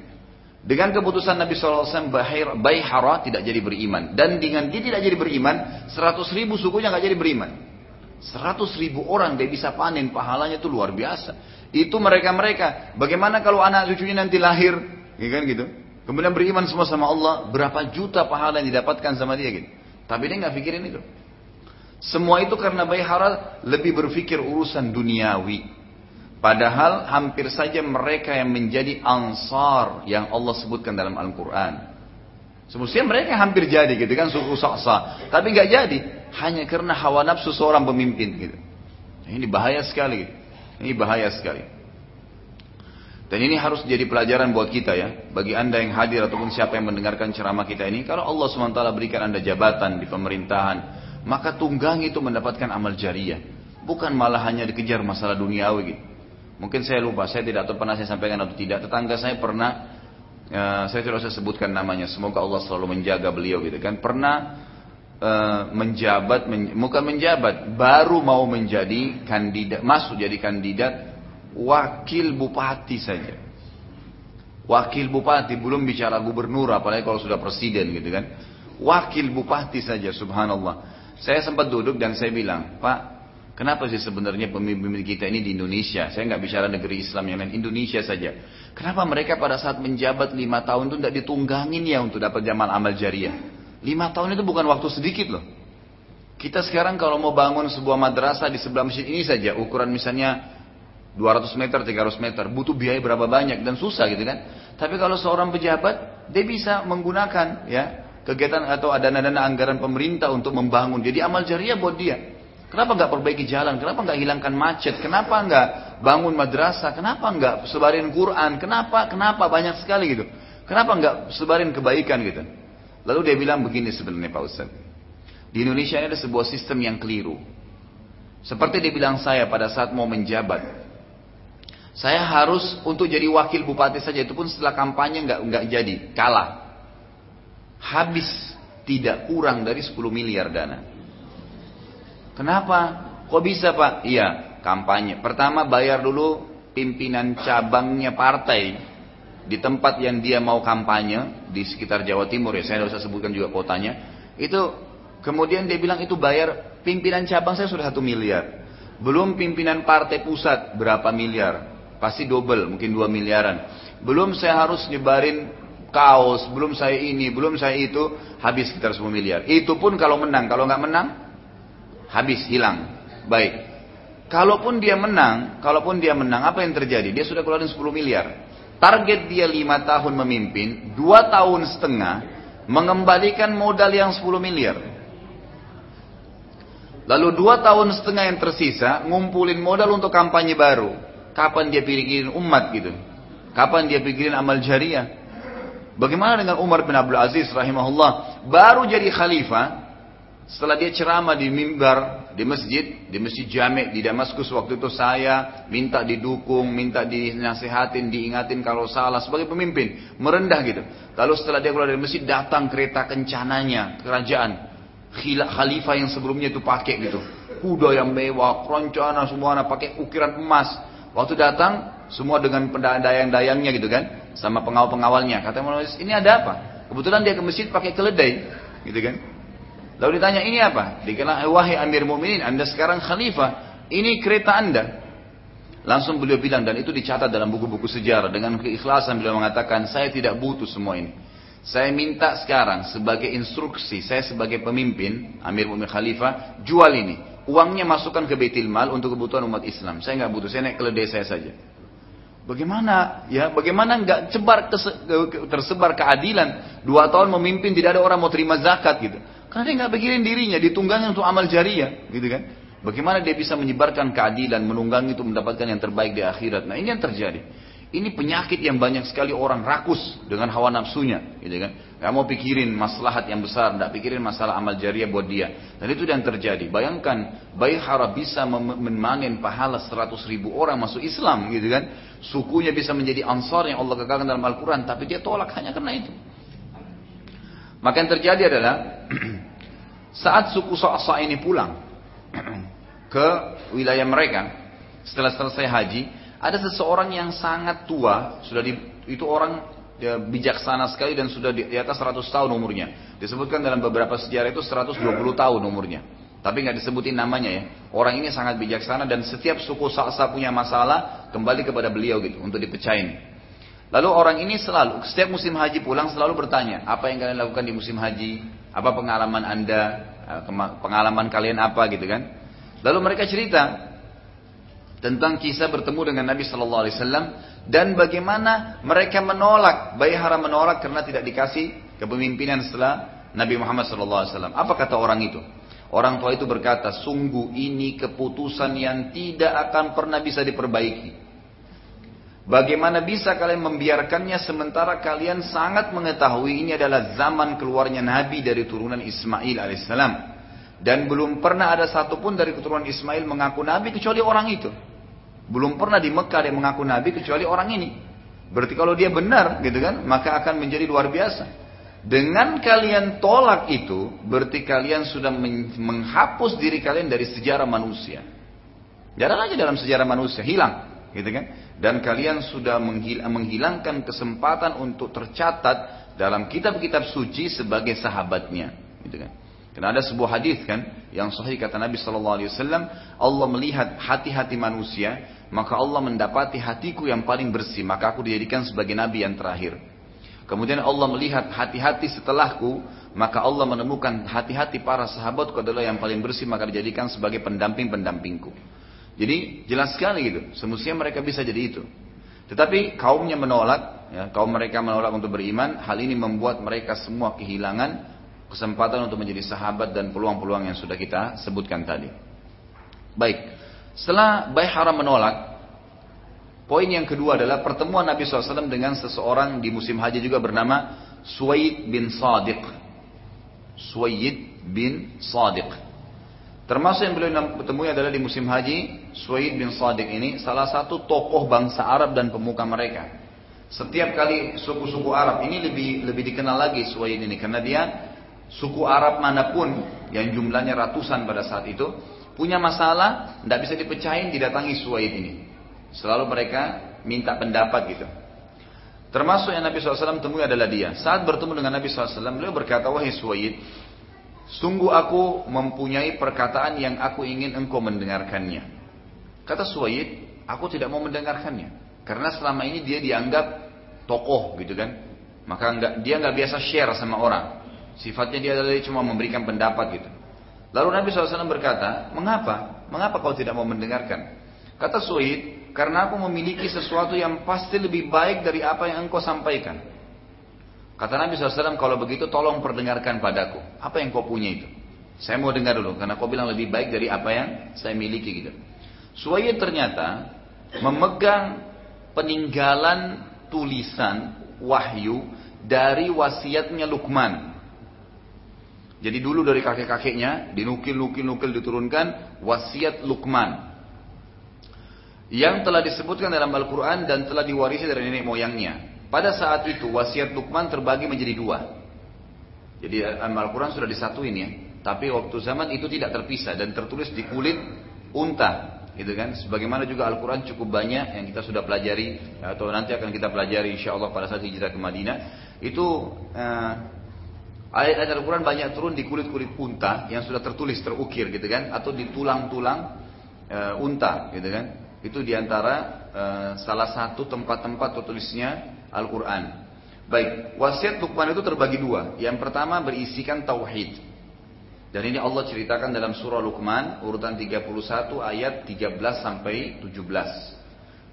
Dengan keputusan Nabi SAW, Bayhara tidak jadi beriman. Dan dengan dia tidak jadi beriman, 100 ribu sukunya nggak jadi beriman. 100 ribu orang dia bisa panen, pahalanya itu luar biasa. Itu mereka-mereka. Bagaimana kalau anak cucunya nanti lahir, gitu kan gitu. Kemudian beriman semua sama Allah, berapa juta pahala yang didapatkan sama dia gitu. Tapi dia nggak pikirin itu. Semua itu karena Bayhara lebih berpikir urusan duniawi. Padahal hampir saja mereka yang menjadi ansar yang Allah sebutkan dalam Al-Quran. Semestinya mereka hampir jadi gitu kan suku saksa. Tapi nggak jadi. Hanya karena hawa nafsu seorang pemimpin gitu. Ini bahaya sekali. Ini bahaya sekali. Dan ini harus jadi pelajaran buat kita ya. Bagi anda yang hadir ataupun siapa yang mendengarkan ceramah kita ini. Kalau Allah SWT berikan anda jabatan di pemerintahan. Maka tunggang itu mendapatkan amal jariah. Bukan malah hanya dikejar masalah duniawi gitu. Mungkin saya lupa, saya tidak tahu pernah saya sampaikan atau tidak. Tetangga saya pernah, uh, saya tidak usah sebutkan namanya. Semoga Allah selalu menjaga beliau gitu kan. Pernah uh, menjabat, men, bukan menjabat, baru mau menjadi kandidat, masuk jadi kandidat wakil bupati saja. Wakil bupati belum bicara gubernur, apalagi kalau sudah presiden gitu kan. Wakil bupati saja, subhanallah. Saya sempat duduk dan saya bilang, Pak, Kenapa sih sebenarnya pemimpin kita ini di Indonesia? Saya nggak bicara negeri Islam yang lain, Indonesia saja. Kenapa mereka pada saat menjabat lima tahun itu tidak ditunggangin ya untuk dapat jamal amal jariah? Lima tahun itu bukan waktu sedikit loh. Kita sekarang kalau mau bangun sebuah madrasah di sebelah masjid ini saja, ukuran misalnya 200 meter, 300 meter, butuh biaya berapa banyak dan susah gitu kan. Tapi kalau seorang pejabat, dia bisa menggunakan ya kegiatan atau dana-dana anggaran pemerintah untuk membangun. Jadi amal jariah buat dia. Kenapa nggak perbaiki jalan? Kenapa nggak hilangkan macet? Kenapa nggak bangun madrasah? Kenapa nggak sebarin Quran? Kenapa? Kenapa banyak sekali gitu? Kenapa nggak sebarin kebaikan gitu? Lalu dia bilang begini sebenarnya Pak Ustaz. Di Indonesia ini ada sebuah sistem yang keliru. Seperti dia bilang saya pada saat mau menjabat. Saya harus untuk jadi wakil bupati saja itu pun setelah kampanye nggak nggak jadi, kalah. Habis tidak kurang dari 10 miliar dana. Kenapa? Kok bisa pak? Iya, kampanye. Pertama bayar dulu pimpinan cabangnya partai di tempat yang dia mau kampanye di sekitar Jawa Timur ya. Saya tidak sebutkan juga kotanya. Itu kemudian dia bilang itu bayar pimpinan cabang saya sudah satu miliar. Belum pimpinan partai pusat berapa miliar? Pasti double, mungkin dua miliaran. Belum saya harus nyebarin kaos, belum saya ini, belum saya itu, habis sekitar 10 miliar. Itu pun kalau menang, kalau nggak menang, habis hilang. Baik. Kalaupun dia menang, kalaupun dia menang, apa yang terjadi? Dia sudah keluarin 10 miliar. Target dia 5 tahun memimpin, 2 tahun setengah mengembalikan modal yang 10 miliar. Lalu 2 tahun setengah yang tersisa ngumpulin modal untuk kampanye baru. Kapan dia pikirin umat gitu? Kapan dia pikirin amal jariah? Bagaimana dengan Umar bin Abdul Aziz rahimahullah? Baru jadi khalifah, setelah dia ceramah di mimbar, di masjid, di masjid Jami' di Damaskus waktu itu saya minta didukung, minta dinasihatin, diingatin kalau salah sebagai pemimpin, merendah gitu. Lalu setelah dia keluar dari masjid datang kereta kencananya kerajaan. Khalifah yang sebelumnya itu pakai gitu. Kuda yang mewah, keroncana semua anak pakai ukiran emas. Waktu datang semua dengan dayang-dayangnya gitu kan, sama pengawal-pengawalnya. Kata ini ada apa? Kebetulan dia ke masjid pakai keledai, gitu kan. Lalu ditanya ini apa? Dikatakan wahai Amir Mu'minin, Anda sekarang khalifah. Ini kereta Anda. Langsung beliau bilang dan itu dicatat dalam buku-buku sejarah dengan keikhlasan beliau mengatakan saya tidak butuh semua ini. Saya minta sekarang sebagai instruksi saya sebagai pemimpin Amir Mu'min Khalifah jual ini. Uangnya masukkan ke Baitul Mal untuk kebutuhan umat Islam. Saya nggak butuh, saya naik keledai saya saja. Bagaimana ya? Bagaimana nggak cebar tersebar keadilan? Dua tahun memimpin tidak ada orang mau terima zakat gitu. Karena dia nggak pikirin dirinya, ditunggangin untuk amal jariah, gitu kan? Bagaimana dia bisa menyebarkan keadilan, menunggangi itu mendapatkan yang terbaik di akhirat. Nah ini yang terjadi. Ini penyakit yang banyak sekali orang rakus dengan hawa nafsunya, gitu kan? Gak mau pikirin maslahat yang besar, gak pikirin masalah amal jariah buat dia. Dan itu yang terjadi. Bayangkan, Bayhara bisa memanen pahala 100 ribu orang masuk Islam, gitu kan? Sukunya bisa menjadi ansar yang Allah katakan dalam Al-Quran, tapi dia tolak hanya karena itu. Maka yang terjadi adalah saat suku Sa'sa ini pulang ke wilayah mereka setelah selesai haji, ada seseorang yang sangat tua, sudah di, itu orang ya, bijaksana sekali dan sudah di, di atas 100 tahun umurnya. Disebutkan dalam beberapa sejarah itu 120 tahun umurnya. Tapi nggak disebutin namanya ya. Orang ini sangat bijaksana dan setiap suku Sa'sa punya masalah kembali kepada beliau gitu untuk dipecahin. Lalu orang ini selalu, setiap musim haji pulang selalu bertanya, apa yang kalian lakukan di musim haji? Apa pengalaman anda? Pengalaman kalian apa gitu kan? Lalu mereka cerita tentang kisah bertemu dengan Nabi Shallallahu Alaihi Wasallam dan bagaimana mereka menolak, Bayhara menolak karena tidak dikasih kepemimpinan setelah Nabi Muhammad Shallallahu Alaihi Wasallam. Apa kata orang itu? Orang tua itu berkata, sungguh ini keputusan yang tidak akan pernah bisa diperbaiki. Bagaimana bisa kalian membiarkannya sementara kalian sangat mengetahui ini adalah zaman keluarnya Nabi dari turunan Ismail alaihissalam. Dan belum pernah ada satupun dari keturunan Ismail mengaku Nabi kecuali orang itu. Belum pernah di Mekah dia mengaku Nabi kecuali orang ini. Berarti kalau dia benar gitu kan, maka akan menjadi luar biasa. Dengan kalian tolak itu, berarti kalian sudah menghapus diri kalian dari sejarah manusia. Jarang aja dalam sejarah manusia, hilang gitu kan? Dan kalian sudah menghil menghilangkan kesempatan untuk tercatat dalam kitab-kitab suci sebagai sahabatnya, gitu kan? Karena ada sebuah hadis kan yang sahih kata Nabi Shallallahu Alaihi Wasallam, Allah melihat hati-hati manusia, maka Allah mendapati hatiku yang paling bersih, maka aku dijadikan sebagai nabi yang terakhir. Kemudian Allah melihat hati-hati setelahku, maka Allah menemukan hati-hati para sahabatku adalah yang paling bersih, maka dijadikan sebagai pendamping-pendampingku. Jadi jelas sekali gitu. Semestinya mereka bisa jadi itu. Tetapi kaumnya menolak, ya, kaum mereka menolak untuk beriman. Hal ini membuat mereka semua kehilangan kesempatan untuk menjadi sahabat dan peluang-peluang yang sudah kita sebutkan tadi. Baik, setelah Bayhara menolak, poin yang kedua adalah pertemuan Nabi SAW dengan seseorang di musim haji juga bernama Suwaid bin Sadiq. Suwaid bin Sadiq. Termasuk yang beliau temui adalah di musim haji, Suwaid bin Sadiq ini salah satu tokoh bangsa Arab dan pemuka mereka. Setiap kali suku-suku Arab ini lebih lebih dikenal lagi Suwaid ini karena dia suku Arab mana pun yang jumlahnya ratusan pada saat itu punya masalah tidak bisa dipecahin didatangi Suwaid ini. Selalu mereka minta pendapat gitu. Termasuk yang Nabi SAW temui adalah dia. Saat bertemu dengan Nabi SAW, beliau berkata, Wahai Suwaid, Sungguh aku mempunyai perkataan yang aku ingin engkau mendengarkannya. Kata Suwaid, aku tidak mau mendengarkannya. Karena selama ini dia dianggap tokoh gitu kan. Maka enggak, dia nggak biasa share sama orang. Sifatnya dia adalah cuma memberikan pendapat gitu. Lalu Nabi SAW berkata, mengapa? Mengapa kau tidak mau mendengarkan? Kata Suwaid, karena aku memiliki sesuatu yang pasti lebih baik dari apa yang engkau sampaikan. Kata Nabi SAW, kalau begitu tolong perdengarkan padaku. Apa yang kau punya itu? Saya mau dengar dulu, karena kau bilang lebih baik dari apa yang saya miliki gitu. Suwaid ternyata memegang peninggalan tulisan wahyu dari wasiatnya Lukman. Jadi dulu dari kakek-kakeknya dinukil-nukil-nukil diturunkan wasiat Lukman yang telah disebutkan dalam Al-Quran dan telah diwarisi dari nenek moyangnya. Pada saat itu wasiat Luqman terbagi menjadi dua. Jadi Al-Quran sudah disatuin ya. Tapi waktu zaman itu tidak terpisah dan tertulis di kulit unta. Gitu kan? Sebagaimana juga Al-Quran cukup banyak yang kita sudah pelajari atau nanti akan kita pelajari insya Allah pada saat hijrah ke Madinah. Itu uh, ayat-ayat Al-Quran banyak turun di kulit-kulit unta yang sudah tertulis terukir gitu kan atau di tulang-tulang uh, unta gitu kan. Itu di antara uh, salah satu tempat-tempat tertulisnya Al-Quran. Baik, wasiat Luqman itu terbagi dua. Yang pertama berisikan tauhid. Dan ini Allah ceritakan dalam surah Luqman urutan 31 ayat 13 sampai 17.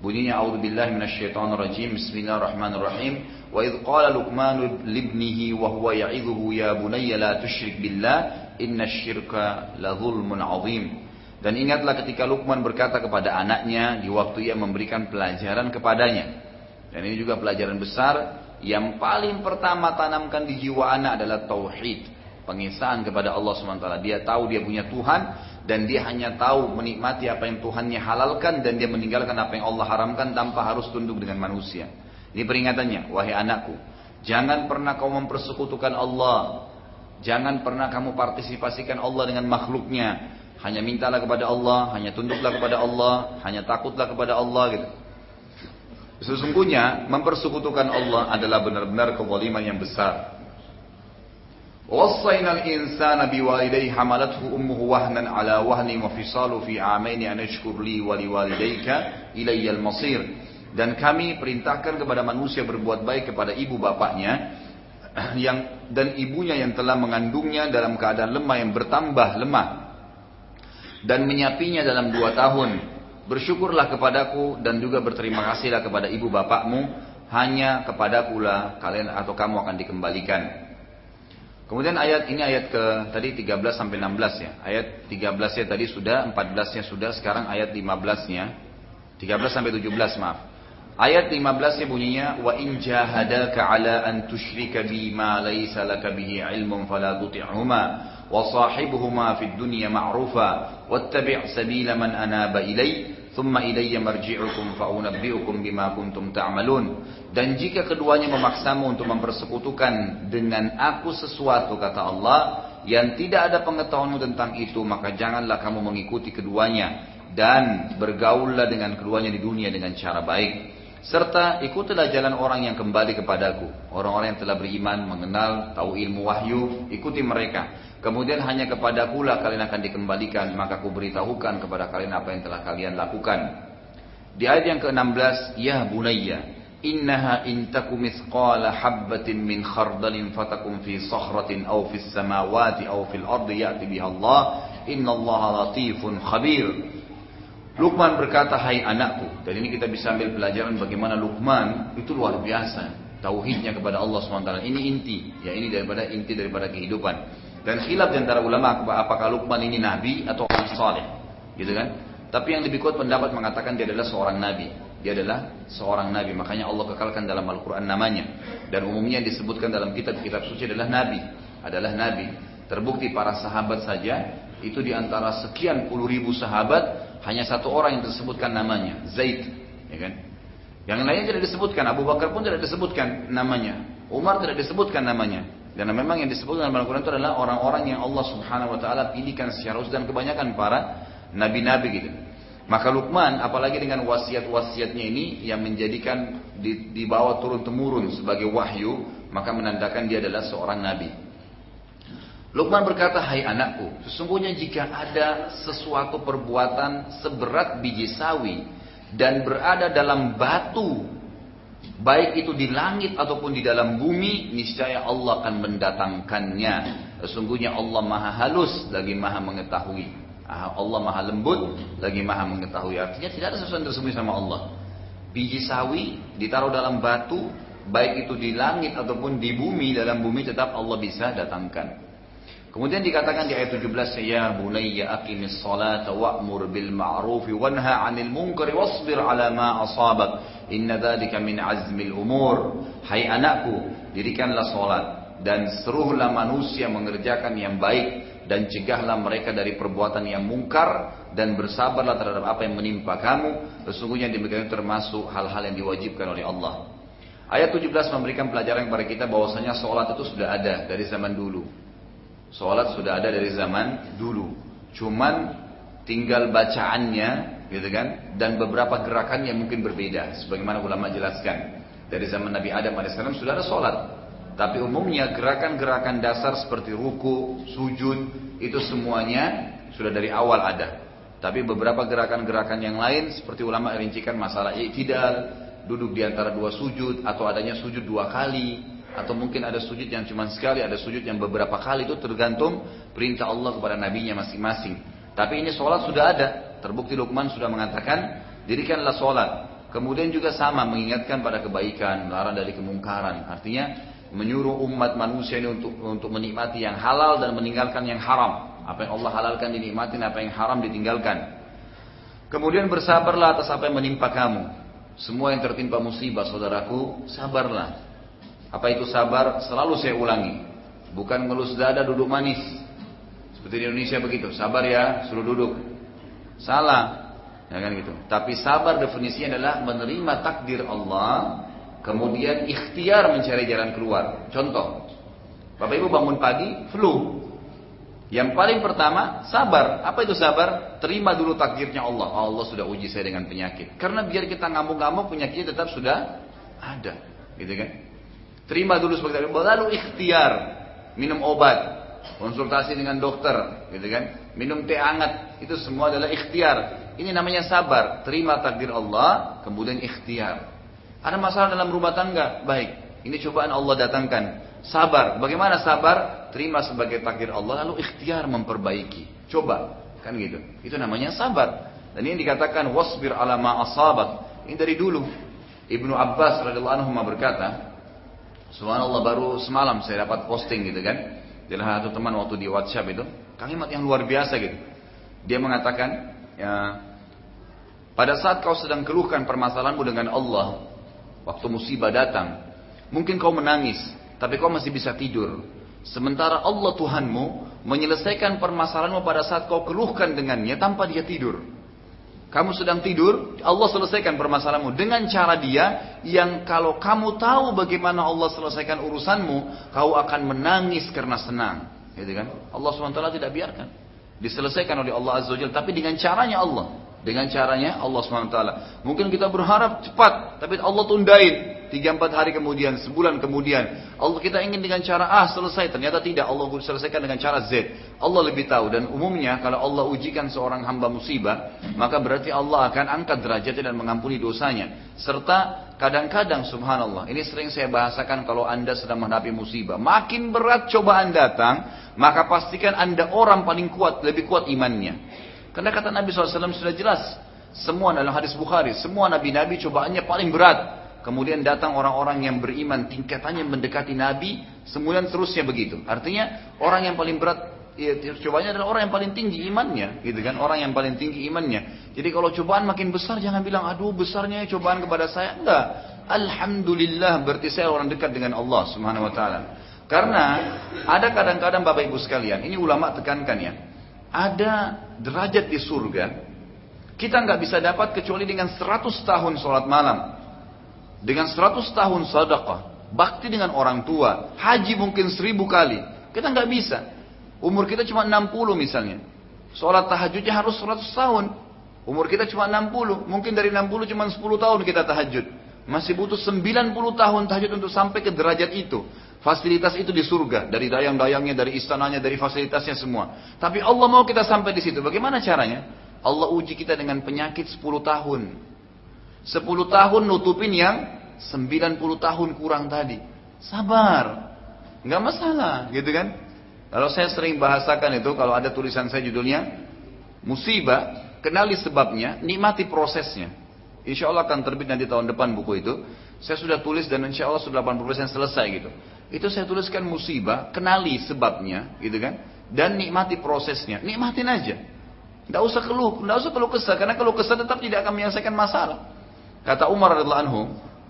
Bunyinya a'udzubillahi minasyaitonir rajim. Bismillahirrahmanirrahim. Wa idh qala Luqman libnihi wa huwa ya'idhuhu ya bunayya la tusyrik billah innasyirka la zulmun 'adzim. Dan ingatlah ketika Luqman berkata kepada anaknya di waktu ia memberikan pelajaran kepadanya. Dan ini juga pelajaran besar yang paling pertama tanamkan di jiwa anak adalah tauhid, pengisahan kepada Allah SWT. Dia tahu dia punya Tuhan dan dia hanya tahu menikmati apa yang Tuhannya halalkan dan dia meninggalkan apa yang Allah haramkan tanpa harus tunduk dengan manusia. Ini peringatannya, wahai anakku, jangan pernah kau mempersekutukan Allah. Jangan pernah kamu partisipasikan Allah dengan makhluknya. Hanya mintalah kepada Allah, hanya tunduklah kepada Allah, hanya takutlah kepada Allah gitu. Sesungguhnya mempersekutukan Allah adalah benar-benar kezaliman yang besar. وصينا الإنسان بوالديه حملته أمه وهنا على وهن وفصاله في عامين أن اشكر لي ولوالديك إلي المصير dan kami perintahkan kepada manusia berbuat baik kepada ibu bapaknya yang dan ibunya yang telah mengandungnya dalam keadaan lemah yang bertambah lemah dan menyapinya dalam dua tahun. Bersyukurlah kepadaku dan juga berterima kasihlah kepada ibu bapakmu. Hanya kepadaku lah kalian atau kamu akan dikembalikan. Kemudian ayat ini ayat ke tadi 13 sampai 16 ya. Ayat 13 ya tadi sudah, 14-nya sudah, sekarang ayat 15-nya. 13 sampai 17, maaf. Ayat 15-nya bunyinya wa in jahadaka ala an tusyrika bima laisa laka bihi ilmun fala tuti'huma wa sahibuhuma fid dunya ma'rufa wattabi' sabila man anaba ilai Thumma ilayya marji'ukum fa'unabbi'ukum bima kuntum ta'malun. Dan jika keduanya memaksamu untuk mempersekutukan dengan aku sesuatu kata Allah yang tidak ada pengetahuanmu tentang itu maka janganlah kamu mengikuti keduanya dan bergaullah dengan keduanya di dunia dengan cara baik. Serta ikutilah jalan orang yang kembali kepadaku. Orang-orang yang telah beriman mengenal tahu ilmu wahyu ikuti mereka kemudian hanya kepadaku lah kalian akan dikembalikan maka aku beritahukan kepada kalian apa yang telah kalian lakukan di ayat yang ke-16 ya bunayya innaha in takum mithqala habbatin min khardalin fatakum fi sakhratin aw fis samawati aw fil ardi ya'ti biha Allah innallaha latifun khabir Lukman berkata, hai anakku. Dan ini kita bisa ambil pelajaran bagaimana Lukman itu luar biasa. Tauhidnya kepada Allah SWT. Ini inti. Ya ini daripada inti daripada kehidupan. Dan khilaf di antara ulama apakah Lukman ini nabi atau orang saleh. Gitu kan? Tapi yang lebih kuat pendapat mengatakan dia adalah seorang nabi. Dia adalah seorang nabi. Makanya Allah kekalkan dalam Al-Quran namanya. Dan umumnya yang disebutkan dalam kitab-kitab suci adalah nabi. Adalah nabi. Terbukti para sahabat saja. Itu di antara sekian puluh ribu sahabat hanya satu orang yang disebutkan namanya, Zaid, ya kan? Yang lainnya tidak disebutkan, Abu Bakar pun tidak disebutkan namanya, Umar tidak disebutkan namanya. Karena memang yang disebutkan dalam Al-Quran itu adalah orang-orang yang Allah Subhanahu Wa Taala pilihkan secara khusus dan kebanyakan para nabi-nabi gitu. Maka Luqman apalagi dengan wasiat-wasiatnya ini yang menjadikan dibawa turun temurun sebagai wahyu, maka menandakan dia adalah seorang nabi. Luqman berkata, hai anakku, sesungguhnya jika ada sesuatu perbuatan seberat biji sawi dan berada dalam batu, baik itu di langit ataupun di dalam bumi, niscaya Allah akan mendatangkannya. Sesungguhnya Allah maha halus lagi maha mengetahui. Ah, Allah maha lembut lagi maha mengetahui. Artinya tidak ada sesuatu yang tersembunyi sama Allah. Biji sawi ditaruh dalam batu, baik itu di langit ataupun di bumi, dalam bumi tetap Allah bisa datangkan. Kemudian dikatakan di ayat 17, "Ya bunayya aqimis salata wa'mur bil ma'ruf wanha 'anil munkar wasbir 'ala ma asabak. Inna dzalika min azmil umur." Hai anakku, dirikanlah salat dan seruhlah manusia mengerjakan yang baik dan cegahlah mereka dari perbuatan yang mungkar dan bersabarlah terhadap apa yang menimpa kamu. Sesungguhnya demikian termasuk hal-hal yang diwajibkan oleh Allah. Ayat 17 memberikan pelajaran kepada kita bahwasanya salat itu sudah ada dari zaman dulu. Sholat sudah ada dari zaman dulu. Cuman tinggal bacaannya, gitu kan? Dan beberapa gerakan yang mungkin berbeda. Sebagaimana ulama jelaskan. Dari zaman Nabi Adam AS sudah ada sholat. Tapi umumnya gerakan-gerakan dasar seperti ruku, sujud, itu semuanya sudah dari awal ada. Tapi beberapa gerakan-gerakan yang lain seperti ulama rincikan masalah iktidal, duduk di antara dua sujud atau adanya sujud dua kali, atau mungkin ada sujud yang cuma sekali, ada sujud yang beberapa kali itu tergantung perintah Allah kepada nabinya masing-masing. Tapi ini sholat sudah ada, terbukti Luqman sudah mengatakan dirikanlah sholat. Kemudian juga sama mengingatkan pada kebaikan, melarang dari kemungkaran. Artinya menyuruh umat manusia ini untuk untuk menikmati yang halal dan meninggalkan yang haram. Apa yang Allah halalkan dinikmatin, apa yang haram ditinggalkan. Kemudian bersabarlah atas apa yang menimpa kamu. Semua yang tertimpa musibah saudaraku, sabarlah. Apa itu sabar? Selalu saya ulangi. Bukan ngelus dada duduk manis. Seperti di Indonesia begitu. Sabar ya, suruh duduk. Salah. Ya kan gitu. Tapi sabar definisinya adalah menerima takdir Allah, kemudian ikhtiar mencari jalan keluar. Contoh, Bapak Ibu bangun pagi, flu. Yang paling pertama, sabar. Apa itu sabar? Terima dulu takdirnya Allah. Allah sudah uji saya dengan penyakit. Karena biar kita ngamuk-ngamuk, penyakitnya tetap sudah ada. Gitu kan? Terima dulu sebagai takdir. Lalu ikhtiar. Minum obat. Konsultasi dengan dokter. Gitu kan? Minum teh hangat. Itu semua adalah ikhtiar. Ini namanya sabar. Terima takdir Allah, kemudian ikhtiar. Ada masalah dalam rumah tangga? Baik. Ini cobaan Allah datangkan. Sabar. Bagaimana sabar? Terima sebagai takdir Allah lalu ikhtiar memperbaiki. Coba. Kan gitu. Itu namanya sabar. Dan ini dikatakan wasbir ala ma asabak. Ini dari dulu. Ibnu Abbas radhiyallahu anhu berkata, Subhanallah baru semalam saya dapat posting gitu kan. Dari satu teman waktu di WhatsApp itu, kalimat yang luar biasa gitu. Dia mengatakan, ya, pada saat kau sedang keluhkan permasalahanmu dengan Allah, waktu musibah datang, mungkin kau menangis, tapi kau masih bisa tidur. Sementara Allah Tuhanmu menyelesaikan permasalahanmu pada saat kau keluhkan dengannya tanpa dia tidur. Kamu sedang tidur, Allah selesaikan permasalahanmu dengan cara dia yang kalau kamu tahu bagaimana Allah selesaikan urusanmu, kau akan menangis karena senang. Gitu kan? Allah SWT tidak biarkan. Diselesaikan oleh Allah Azza wa tapi dengan caranya Allah. Dengan caranya Allah SWT. Mungkin kita berharap cepat, tapi Allah tundain. Tiga empat hari kemudian, sebulan kemudian. Allah kita ingin dengan cara A selesai. Ternyata tidak. Allah selesaikan dengan cara Z. Allah lebih tahu. Dan umumnya kalau Allah ujikan seorang hamba musibah. Maka berarti Allah akan angkat derajatnya dan mengampuni dosanya. Serta kadang-kadang subhanallah. Ini sering saya bahasakan kalau anda sedang menghadapi musibah. Makin berat cobaan datang. Maka pastikan anda orang paling kuat. Lebih kuat imannya. Karena kata Nabi SAW sudah jelas. Semua dalam hadis Bukhari. Semua nabi-nabi cobaannya paling berat. Kemudian datang orang-orang yang beriman tingkatannya mendekati Nabi, kemudian terusnya begitu. Artinya orang yang paling berat ya, cobanya adalah orang yang paling tinggi imannya, gitu kan? Orang yang paling tinggi imannya. Jadi kalau cobaan makin besar jangan bilang aduh besarnya cobaan kepada saya. Enggak. Alhamdulillah berarti saya orang dekat dengan Allah Subhanahu wa taala. Karena ada kadang-kadang Bapak Ibu sekalian, ini ulama tekankan ya. Ada derajat di surga kita nggak bisa dapat kecuali dengan 100 tahun sholat malam. Dengan 100 tahun sedekah, bakti dengan orang tua, haji mungkin seribu kali. Kita nggak bisa. Umur kita cuma 60 misalnya. Sholat tahajudnya harus 100 tahun. Umur kita cuma 60. Mungkin dari 60 cuma 10 tahun kita tahajud. Masih butuh 90 tahun tahajud untuk sampai ke derajat itu. Fasilitas itu di surga. Dari dayang-dayangnya, dari istananya, dari fasilitasnya semua. Tapi Allah mau kita sampai di situ. Bagaimana caranya? Allah uji kita dengan penyakit 10 tahun. 10 tahun nutupin yang 90 tahun kurang tadi. Sabar. Nggak masalah, gitu kan? Kalau saya sering bahasakan itu, kalau ada tulisan saya judulnya, musibah, kenali sebabnya, nikmati prosesnya. Insya Allah akan terbit nanti tahun depan buku itu. Saya sudah tulis dan insya Allah sudah 80% selesai gitu. Itu saya tuliskan musibah, kenali sebabnya, gitu kan? Dan nikmati prosesnya. Nikmatin aja. Tidak usah keluh, tidak usah keluh kesah, karena keluh kesah tetap tidak akan menyelesaikan masalah. Kata Umar radhiallahu anhu,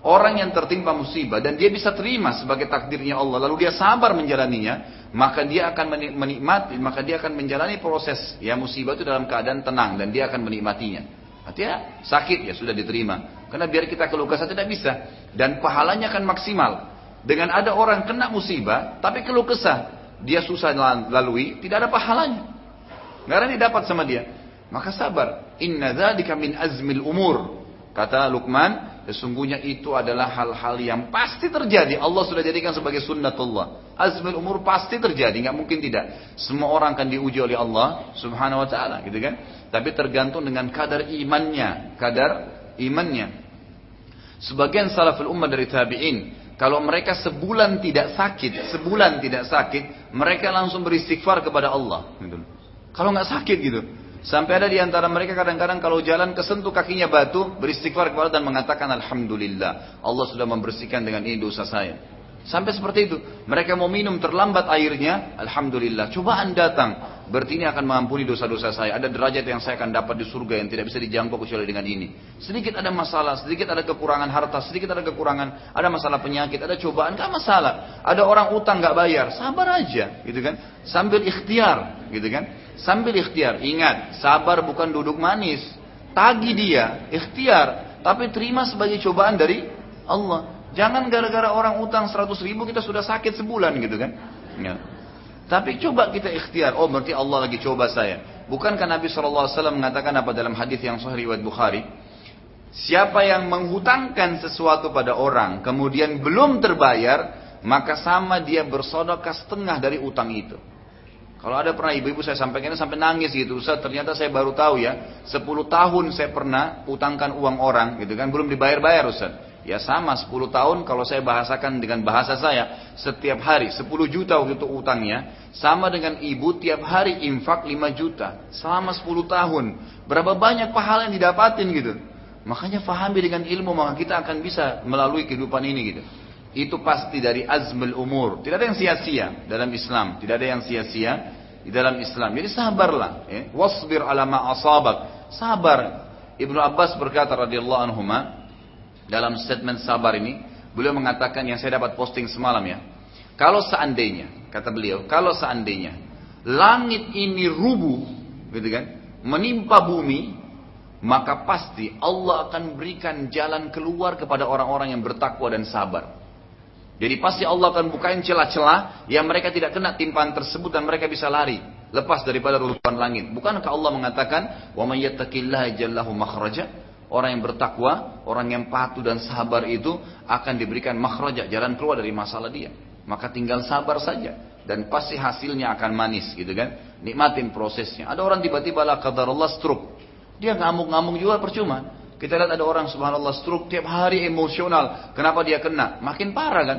orang yang tertimpa musibah dan dia bisa terima sebagai takdirnya Allah, lalu dia sabar menjalaninya, maka dia akan menikmati, maka dia akan menjalani proses ya musibah itu dalam keadaan tenang dan dia akan menikmatinya. Artinya sakit ya sudah diterima. Karena biar kita keluh kesah tidak bisa dan pahalanya akan maksimal. Dengan ada orang kena musibah tapi keluh kesah, dia susah lalui, tidak ada pahalanya. Ada didapat sama dia. Maka sabar. Inna dzalika min azmil umur. Kata Luqman, sesungguhnya itu adalah hal-hal yang pasti terjadi. Allah sudah jadikan sebagai sunnatullah. Azmul umur pasti terjadi, nggak mungkin tidak. Semua orang akan diuji oleh Allah Subhanahu wa taala, gitu kan? Tapi tergantung dengan kadar imannya, kadar imannya. Sebagian salaful ummah dari tabi'in, kalau mereka sebulan tidak sakit, sebulan tidak sakit, mereka langsung beristighfar kepada Allah. Gitu. Kalau nggak sakit gitu, Sampai ada di antara mereka kadang-kadang kalau jalan kesentuh kakinya batu, beristighfar kepada dan mengatakan Alhamdulillah. Allah sudah membersihkan dengan ini dosa saya. Sampai seperti itu. Mereka mau minum terlambat airnya, Alhamdulillah. Cobaan datang. Berarti ini akan mengampuni dosa-dosa saya. Ada derajat yang saya akan dapat di surga yang tidak bisa dijangkau kecuali dengan ini. Sedikit ada masalah, sedikit ada kekurangan harta, sedikit ada kekurangan, ada masalah penyakit, ada cobaan, gak masalah. Ada orang utang gak bayar, sabar aja, gitu kan? Sambil ikhtiar, gitu kan? Sambil ikhtiar. Ingat, sabar bukan duduk manis. Tagi dia, ikhtiar, tapi terima sebagai cobaan dari Allah. Jangan gara-gara orang utang 100 ribu kita sudah sakit sebulan gitu kan. Ya. Tapi coba kita ikhtiar. Oh berarti Allah lagi coba saya. Bukankah Nabi SAW mengatakan apa dalam hadis yang sahih riwayat Bukhari? Siapa yang menghutangkan sesuatu pada orang kemudian belum terbayar, maka sama dia bersodokah setengah dari utang itu. Kalau ada pernah ibu-ibu saya sampaikan sampai nangis gitu, Ustaz ternyata saya baru tahu ya, 10 tahun saya pernah utangkan uang orang gitu kan, belum dibayar-bayar Ustaz. Ya sama 10 tahun kalau saya bahasakan dengan bahasa saya setiap hari 10 juta itu utangnya sama dengan ibu tiap hari infak 5 juta selama 10 tahun. Berapa banyak pahala yang didapatin gitu. Makanya fahami dengan ilmu maka kita akan bisa melalui kehidupan ini gitu. Itu pasti dari azmul umur. Tidak ada yang sia-sia dalam Islam. Tidak ada yang sia-sia di dalam Islam. Jadi sabarlah. Ya. Wasbir ala ma asabak. Sabar. Ibnu Abbas berkata radhiyallahu anhu dalam statement sabar ini, beliau mengatakan yang saya dapat posting semalam ya. Kalau seandainya, kata beliau, kalau seandainya langit ini rubuh, gitu kan, menimpa bumi, maka pasti Allah akan berikan jalan keluar kepada orang-orang yang bertakwa dan sabar. Jadi pasti Allah akan bukain celah-celah yang mereka tidak kena timpaan tersebut dan mereka bisa lari lepas daripada rulupan langit. Bukankah Allah mengatakan, "Wa may yattaqillaha jallahu makhraja?" Orang yang bertakwa, orang yang patuh dan sabar itu akan diberikan makhraja, jalan keluar dari masalah dia. Maka tinggal sabar saja. Dan pasti hasilnya akan manis gitu kan. Nikmatin prosesnya. Ada orang tiba-tiba lah Allah stroke. Dia ngamuk-ngamuk juga percuma. Kita lihat ada orang subhanallah stroke tiap hari emosional. Kenapa dia kena? Makin parah kan.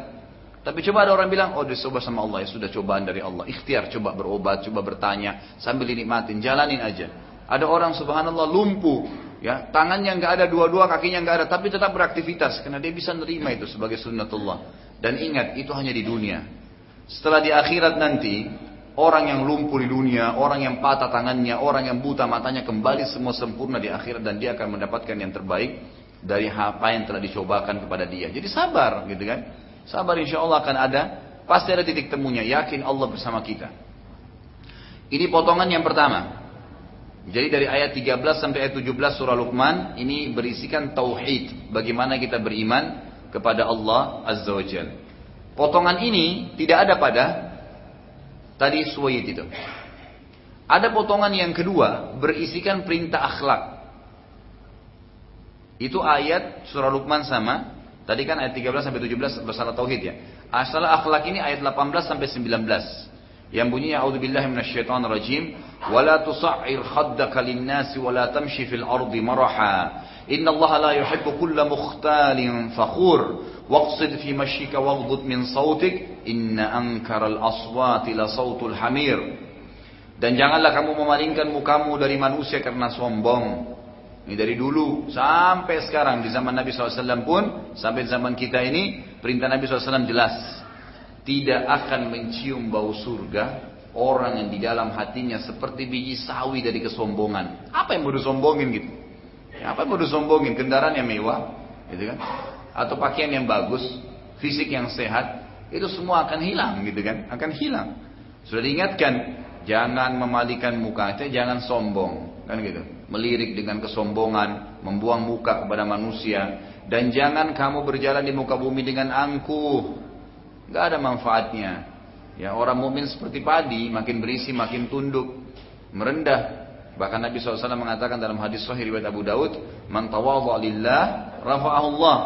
Tapi coba ada orang bilang, oh dicoba sama Allah ya sudah cobaan dari Allah. Ikhtiar, coba berobat, coba bertanya sambil dinikmatin, jalanin aja. Ada orang subhanallah lumpuh, Ya, tangannya nggak ada dua-dua, kakinya nggak ada, tapi tetap beraktivitas karena dia bisa nerima itu sebagai sunnatullah. Dan ingat, itu hanya di dunia. Setelah di akhirat nanti, orang yang lumpuh di dunia, orang yang patah tangannya, orang yang buta matanya kembali semua sempurna di akhirat dan dia akan mendapatkan yang terbaik dari apa yang telah dicobakan kepada dia. Jadi sabar, gitu kan? Sabar insya Allah akan ada, pasti ada titik temunya. Yakin Allah bersama kita. Ini potongan yang pertama. Jadi dari ayat 13 sampai ayat 17 surah Luqman ini berisikan tauhid, bagaimana kita beriman kepada Allah Azza wa Jalla. Potongan ini tidak ada pada tadi suwayit itu. Ada potongan yang kedua berisikan perintah akhlak. Itu ayat surah Luqman sama. Tadi kan ayat 13 sampai 17 masalah tauhid ya. Asal akhlak ini ayat 18 sampai 19 yang bunyinya a'udzubillahi minasyaitonir rajim wala tusa'ir khaddaka lin-nasi wala tamshi fil ardi maraha innallaha la yuhibbu kulla mukhtalin fakhur waqsid fi mashyika waghdud min sautik inna ankaral aswati la sautul hamir dan janganlah kamu memalingkan mukamu dari manusia karena sombong. Ini dari dulu sampai sekarang di zaman Nabi SAW pun sampai zaman kita ini perintah Nabi SAW jelas. Tidak akan mencium bau surga orang yang di dalam hatinya seperti biji sawi dari kesombongan. Apa yang mau disombongin gitu? Ya, apa yang mau disombongin? Kendaraan yang mewah, gitu kan? Atau pakaian yang bagus, fisik yang sehat, itu semua akan hilang gitu kan? Akan hilang. Sudah diingatkan, jangan memalikan muka, itu jangan sombong, kan gitu. Melirik dengan kesombongan, membuang muka kepada manusia, dan jangan kamu berjalan di muka bumi dengan angkuh, nggak ada manfaatnya. Ya orang mukmin seperti padi, makin berisi makin tunduk, merendah. Bahkan Nabi SAW mengatakan dalam hadis Sahih riwayat Abu Daud, "Man tawadha lillah, Allah."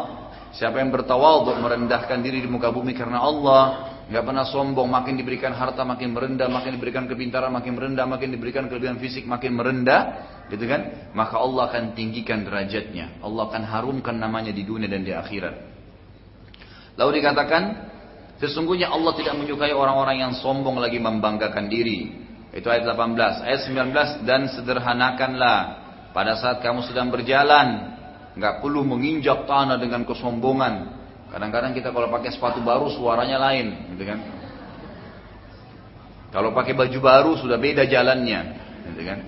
Siapa yang bertawadhu merendahkan diri di muka bumi karena Allah, nggak pernah sombong, makin diberikan harta makin merendah, makin diberikan kepintaran makin merendah, makin diberikan kelebihan fisik makin merendah, gitu kan? Maka Allah akan tinggikan derajatnya. Allah akan harumkan namanya di dunia dan di akhirat. Lalu dikatakan Sesungguhnya Allah tidak menyukai orang-orang yang sombong lagi membanggakan diri. Itu ayat 18. Ayat 19 dan sederhanakanlah pada saat kamu sedang berjalan, nggak perlu menginjak tanah dengan kesombongan. Kadang-kadang kita kalau pakai sepatu baru suaranya lain, gitu kan? Kalau pakai baju baru sudah beda jalannya, gitu kan?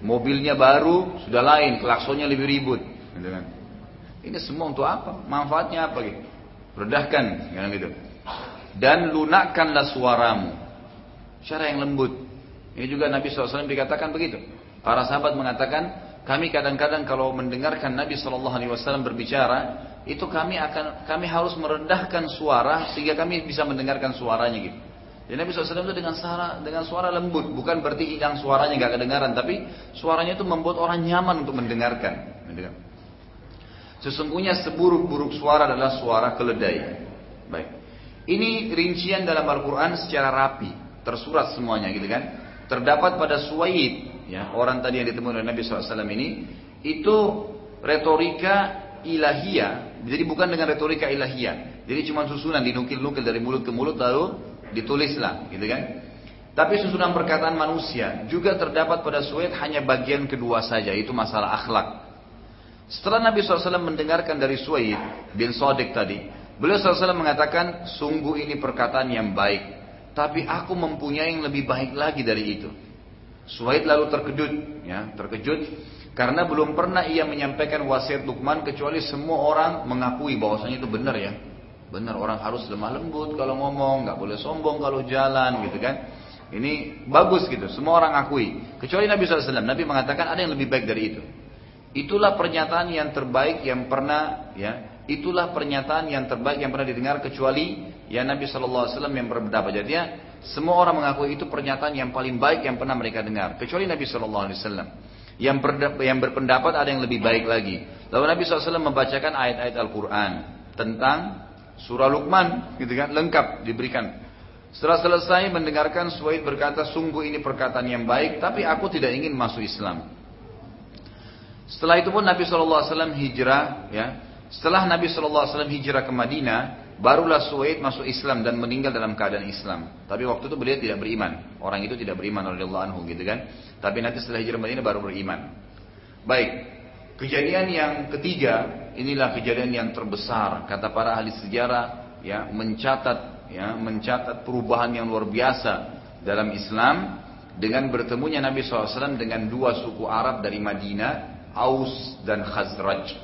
Mobilnya baru sudah lain, klaksonnya lebih ribut, gitu kan? Ini semua untuk apa? Manfaatnya apa gitu? Redahkan, kan gitu. Dan lunakkanlah suaramu. Cara yang lembut. Ini juga Nabi SAW dikatakan begitu. Para sahabat mengatakan, kami kadang-kadang kalau mendengarkan Nabi SAW berbicara, itu kami akan kami harus merendahkan suara sehingga kami bisa mendengarkan suaranya gitu. Jadi Nabi SAW itu dengan suara dengan suara lembut, bukan berarti hilang suaranya nggak kedengaran, tapi suaranya itu membuat orang nyaman untuk mendengarkan. Sesungguhnya seburuk-buruk suara adalah suara keledai. Baik. Ini rincian dalam Al-Quran secara rapi, tersurat semuanya gitu kan. Terdapat pada Suwaid, ya, orang tadi yang ditemukan oleh Nabi SAW ini, itu retorika ilahiyah, jadi bukan dengan retorika ilahiyah. Jadi cuma susunan dinukil-nukil dari mulut ke mulut lalu ditulislah, gitu kan. Tapi susunan perkataan manusia juga terdapat pada Suwaid hanya bagian kedua saja, itu masalah akhlak. Setelah Nabi SAW mendengarkan dari Suwaid bin Sodik tadi, beliau SAW mengatakan, sungguh ini perkataan yang baik, tapi aku mempunyai yang lebih baik lagi dari itu. Suwaid lalu terkejut, ya, terkejut karena belum pernah ia menyampaikan wasiat Luqman kecuali semua orang mengakui bahwasanya itu benar ya. Benar orang harus lemah lembut kalau ngomong, nggak boleh sombong kalau jalan gitu kan. Ini bagus gitu, semua orang akui. Kecuali Nabi SAW, Nabi mengatakan ada yang lebih baik dari itu. Itulah pernyataan yang terbaik yang pernah ya, itulah pernyataan yang terbaik yang pernah didengar kecuali ya Nabi Shallallahu Alaihi Wasallam yang berbeda Jadi ya, semua orang mengakui itu pernyataan yang paling baik yang pernah mereka dengar kecuali Nabi Shallallahu Alaihi Wasallam. Yang, yang berpendapat ada yang lebih baik lagi. Lalu Nabi SAW membacakan ayat-ayat Al-Quran tentang surah Luqman, gitu kan, lengkap diberikan. Setelah selesai mendengarkan Suwaid berkata, sungguh ini perkataan yang baik, tapi aku tidak ingin masuk Islam. Setelah itu pun Nabi SAW hijrah, ya. Setelah Nabi SAW hijrah ke Madinah, barulah Suwaid masuk Islam dan meninggal dalam keadaan Islam. Tapi waktu itu beliau tidak beriman. Orang itu tidak beriman oleh anhu gitu kan. Tapi nanti setelah hijrah Madinah baru beriman. Baik. Kejadian yang ketiga, inilah kejadian yang terbesar kata para ahli sejarah ya mencatat ya mencatat perubahan yang luar biasa dalam Islam dengan bertemunya Nabi SAW dengan dua suku Arab dari Madinah Aus dan Khazraj.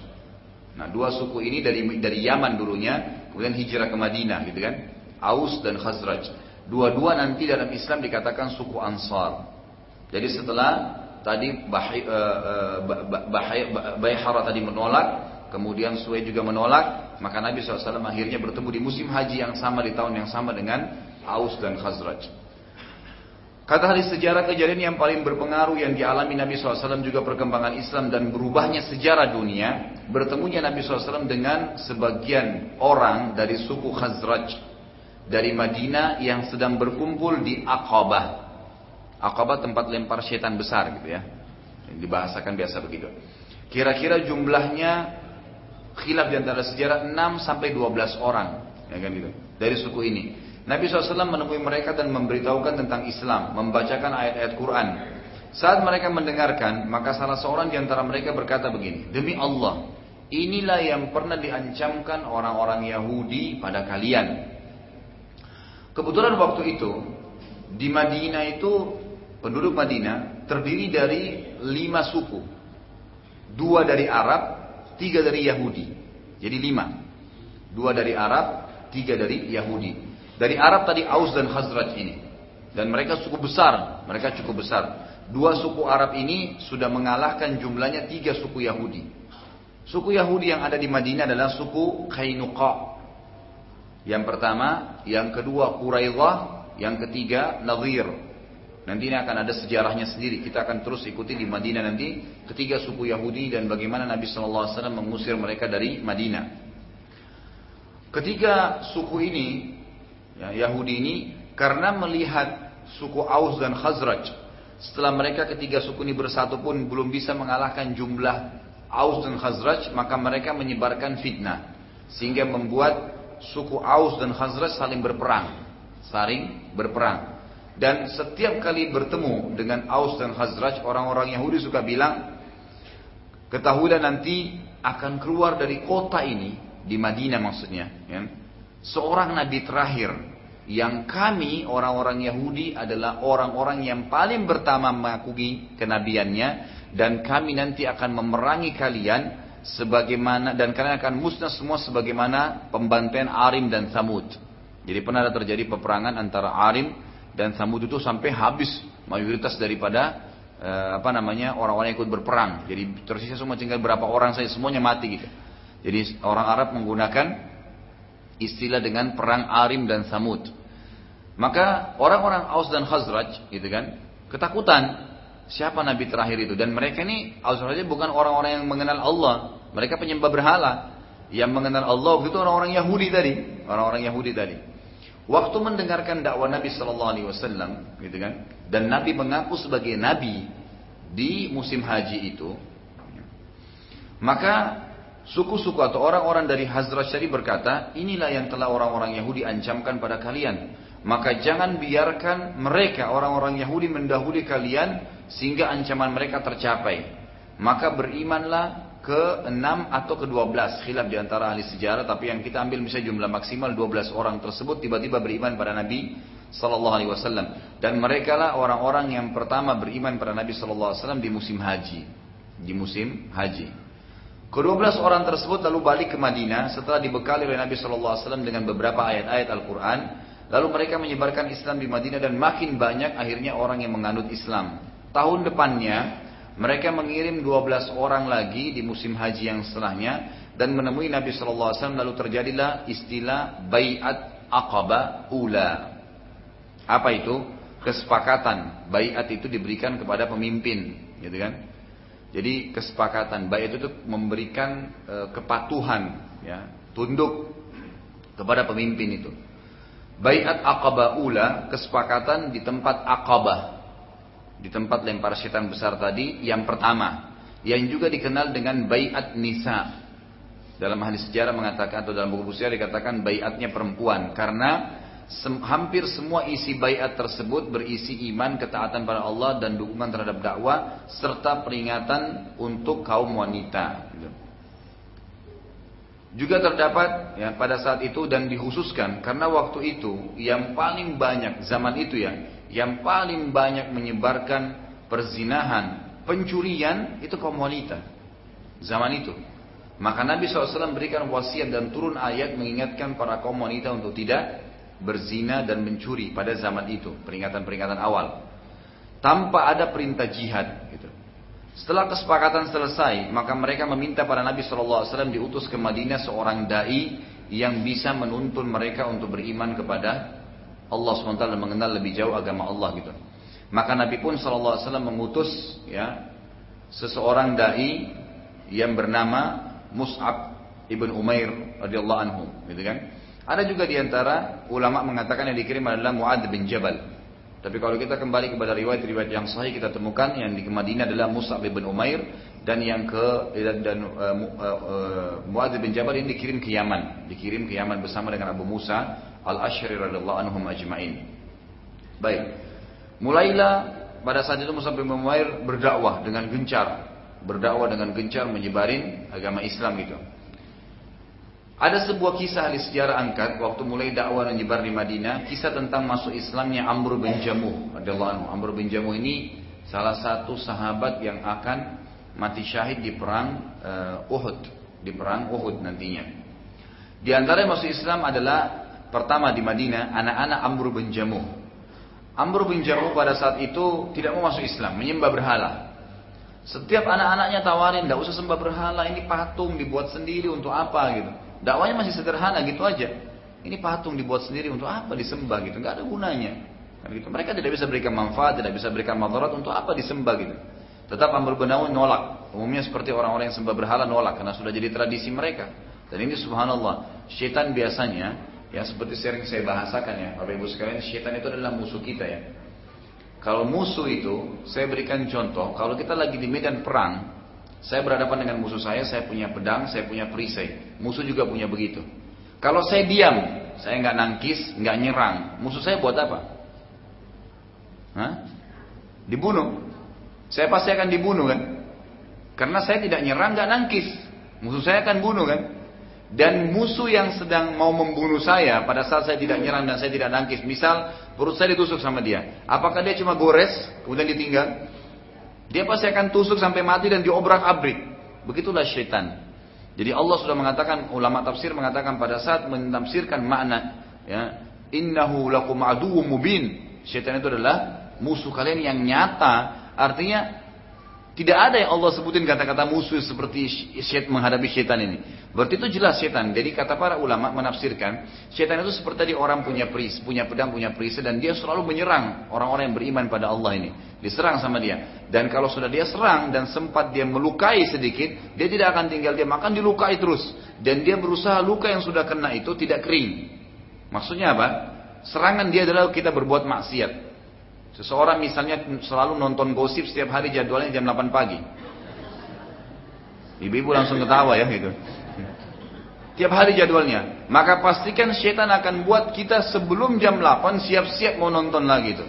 Nah, dua suku ini dari dari Yaman dulunya, kemudian hijrah ke Madinah, gitu kan? Aus dan Khazraj. Dua-dua nanti dalam Islam dikatakan suku Ansar. Jadi setelah tadi eh, eh, Bayhara tadi menolak, kemudian Suwe juga menolak, maka Nabi SAW akhirnya bertemu di musim haji yang sama di tahun yang sama dengan Aus dan Khazraj. Kata hadis sejarah kejadian yang paling berpengaruh yang dialami Nabi SAW juga perkembangan Islam dan berubahnya sejarah dunia. Bertemunya Nabi SAW dengan sebagian orang dari suku Khazraj. Dari Madinah yang sedang berkumpul di Aqabah. Aqabah tempat lempar setan besar gitu ya. Dibahasakan biasa begitu. Kira-kira jumlahnya khilaf di antara sejarah 6 sampai 12 orang. Ya kan gitu. Dari suku ini. Nabi SAW menemui mereka dan memberitahukan tentang Islam, membacakan ayat-ayat Quran. Saat mereka mendengarkan, maka salah seorang di antara mereka berkata begini, Demi Allah, inilah yang pernah diancamkan orang-orang Yahudi pada kalian. Kebetulan waktu itu, di Madinah itu, penduduk Madinah terdiri dari lima suku. Dua dari Arab, tiga dari Yahudi. Jadi lima. Dua dari Arab, tiga dari Yahudi. Dari Arab tadi Aus dan Khazraj ini. Dan mereka cukup besar, mereka cukup besar. Dua suku Arab ini sudah mengalahkan jumlahnya tiga suku Yahudi. Suku Yahudi yang ada di Madinah adalah suku Kainuqa. Yang pertama, yang kedua Quraidah, yang ketiga Nadir. Nanti ini akan ada sejarahnya sendiri. Kita akan terus ikuti di Madinah nanti ketiga suku Yahudi dan bagaimana Nabi SAW mengusir mereka dari Madinah. Ketiga suku ini ya, Yahudi ini karena melihat suku Aus dan Khazraj setelah mereka ketiga suku ini bersatu pun belum bisa mengalahkan jumlah Aus dan Khazraj maka mereka menyebarkan fitnah sehingga membuat suku Aus dan Khazraj saling berperang saling berperang. Dan setiap kali bertemu dengan Aus dan Khazraj orang-orang Yahudi suka bilang ketahuilah nanti akan keluar dari kota ini di Madinah maksudnya, ya, seorang nabi terakhir yang kami orang-orang Yahudi adalah orang-orang yang paling pertama mengakui kenabiannya dan kami nanti akan memerangi kalian sebagaimana dan kalian akan musnah semua sebagaimana pembantaian Arim dan Samud. Jadi pernah ada terjadi peperangan antara Arim dan Samud itu sampai habis mayoritas daripada eh, apa namanya orang-orang yang ikut berperang. Jadi tersisa semua tinggal berapa orang saja semuanya mati gitu. Jadi orang Arab menggunakan istilah dengan perang Arim dan Samud. Maka orang-orang Aus dan Khazraj gitu kan ketakutan siapa nabi terakhir itu dan mereka ini Aus dan Khazraj bukan orang-orang yang mengenal Allah, mereka penyembah berhala. Yang mengenal Allah itu orang-orang Yahudi tadi, orang-orang Yahudi tadi. Waktu mendengarkan dakwah Nabi Shallallahu Alaihi Wasallam, gitu kan, dan Nabi mengaku sebagai Nabi di musim haji itu, maka suku-suku atau orang-orang dari Hazrat Syari berkata, inilah yang telah orang-orang Yahudi ancamkan pada kalian. Maka jangan biarkan mereka orang-orang Yahudi mendahului kalian sehingga ancaman mereka tercapai. Maka berimanlah ke 6 atau ke 12 khilaf di antara ahli sejarah tapi yang kita ambil misalnya jumlah maksimal 12 orang tersebut tiba-tiba beriman pada Nabi sallallahu alaihi wasallam dan mereka lah orang-orang yang pertama beriman pada Nabi sallallahu alaihi wasallam di musim haji di musim haji Kedua-belas orang tersebut lalu balik ke Madinah setelah dibekali oleh Nabi sallallahu alaihi wasallam dengan beberapa ayat-ayat Al-Qur'an lalu mereka menyebarkan Islam di Madinah dan makin banyak akhirnya orang yang menganut Islam tahun depannya mereka mengirim 12 orang lagi di musim haji yang setelahnya dan menemui Nabi Shallallahu Alaihi Wasallam lalu terjadilah istilah bayat aqaba ula. Apa itu? Kesepakatan. Bayat itu diberikan kepada pemimpin, gitu kan? Jadi kesepakatan bayat itu memberikan e, kepatuhan, ya, tunduk kepada pemimpin itu. Bayat aqaba ula, kesepakatan di tempat aqabah di tempat lempar setan besar tadi yang pertama. Yang juga dikenal dengan bayat nisa. Dalam hadis sejarah mengatakan atau dalam buku sejarah dikatakan bayatnya perempuan. Karena hampir semua isi bayat tersebut berisi iman ketaatan pada Allah dan dukungan terhadap dakwah serta peringatan untuk kaum wanita gitu. juga terdapat ya pada saat itu dan dikhususkan karena waktu itu yang paling banyak zaman itu ya yang paling banyak menyebarkan perzinahan, pencurian itu kaum wanita. Zaman itu. Maka Nabi SAW berikan wasiat dan turun ayat mengingatkan para kaum wanita untuk tidak berzina dan mencuri pada zaman itu. Peringatan-peringatan awal. Tanpa ada perintah jihad. Gitu. Setelah kesepakatan selesai, maka mereka meminta pada Nabi SAW diutus ke Madinah seorang da'i yang bisa menuntun mereka untuk beriman kepada Allah SWT mengenal lebih jauh agama Allah gitu. Maka Nabi pun SAW mengutus ya seseorang dai yang bernama Mus'ab ibn Umair radhiyallahu anhu, gitu kan? Ada juga di antara ulama mengatakan yang dikirim adalah Muad bin Jabal. Tapi kalau kita kembali kepada riwayat-riwayat yang sahih kita temukan yang di Madinah adalah Mus'ab bin Umair dan yang ke dan, dan uh, uh, Muad bin Jabal ini dikirim ke Yaman, dikirim ke Yaman bersama dengan Abu Musa al-Ashri radhiyallahu anhum ajma'in. Baik. Mulailah pada saat itu Musa bin Umair berdakwah dengan gencar, berdakwah dengan gencar menyebarin agama Islam gitu. Ada sebuah kisah di sejarah angkat waktu mulai dakwah dan menyebar di Madinah, kisah tentang masuk Islamnya Amr bin Jamuh anhu. Amr bin Jamuh ini salah satu sahabat yang akan mati syahid di perang uh, Uhud, di perang Uhud nantinya. Di antara yang masuk Islam adalah pertama di Madinah anak-anak Amr bin Jamuh. Amr bin Jamuh pada saat itu tidak mau masuk Islam, menyembah berhala. Setiap anak-anaknya tawarin, tidak usah sembah berhala, ini patung dibuat sendiri untuk apa gitu. Dakwanya masih sederhana gitu aja. Ini patung dibuat sendiri untuk apa disembah gitu, nggak ada gunanya. Kan gitu. Mereka tidak bisa berikan manfaat, tidak bisa berikan madarat untuk apa disembah gitu. Tetap Amr bin Jamuh nolak. Umumnya seperti orang-orang yang sembah berhala nolak karena sudah jadi tradisi mereka. Dan ini subhanallah, syaitan biasanya Ya seperti sering saya bahasakan ya, Bapak Ibu sekalian, syaitan itu adalah musuh kita ya. Kalau musuh itu, saya berikan contoh, kalau kita lagi di medan perang, saya berhadapan dengan musuh saya, saya punya pedang, saya punya perisai. Musuh juga punya begitu. Kalau saya diam, saya nggak nangkis, nggak nyerang, musuh saya buat apa? Hah? Dibunuh. Saya pasti akan dibunuh kan? Karena saya tidak nyerang, nggak nangkis. Musuh saya akan bunuh kan? dan musuh yang sedang mau membunuh saya pada saat saya tidak nyerang dan saya tidak nangkis, misal perut saya ditusuk sama dia, apakah dia cuma gores kemudian ditinggal? Dia pasti akan tusuk sampai mati dan diobrak-abrik. Begitulah syaitan. Jadi Allah sudah mengatakan, ulama tafsir mengatakan pada saat menafsirkan makna, ya, innahu lakum aduwwum mubin. Syaitan itu adalah musuh kalian yang nyata. Artinya tidak ada yang Allah sebutin kata-kata musuh seperti syaitan menghadapi syaitan ini. Berarti itu jelas syaitan. Jadi kata para ulama menafsirkan, syaitan itu seperti tadi orang punya peris, punya pedang, punya perisai dan dia selalu menyerang orang-orang yang beriman pada Allah ini. Diserang sama dia. Dan kalau sudah dia serang dan sempat dia melukai sedikit, dia tidak akan tinggal dia makan dilukai terus. Dan dia berusaha luka yang sudah kena itu tidak kering. Maksudnya apa? Serangan dia adalah kita berbuat maksiat. Seseorang misalnya selalu nonton gosip setiap hari jadwalnya jam 8 pagi. Ibu-ibu langsung ketawa ya gitu. Tiap hari jadwalnya. Maka pastikan setan akan buat kita sebelum jam 8 siap-siap mau nonton lagi itu.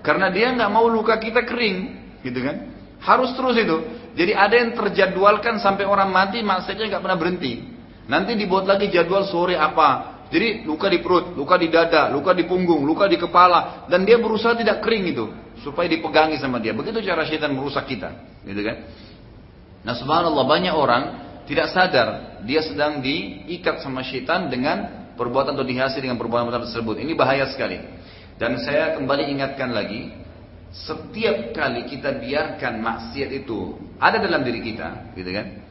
Karena dia nggak mau luka kita kering, gitu kan? Harus terus itu. Jadi ada yang terjadwalkan sampai orang mati maksudnya nggak pernah berhenti. Nanti dibuat lagi jadwal sore apa, jadi luka di perut, luka di dada, luka di punggung, luka di kepala, dan dia berusaha tidak kering itu supaya dipegangi sama dia. Begitu cara syaitan merusak kita, gitu kan? Nah, subhanallah banyak orang tidak sadar dia sedang diikat sama syaitan dengan perbuatan atau dihiasi dengan perbuatan tersebut. Ini bahaya sekali. Dan saya kembali ingatkan lagi, setiap kali kita biarkan maksiat itu ada dalam diri kita, gitu kan?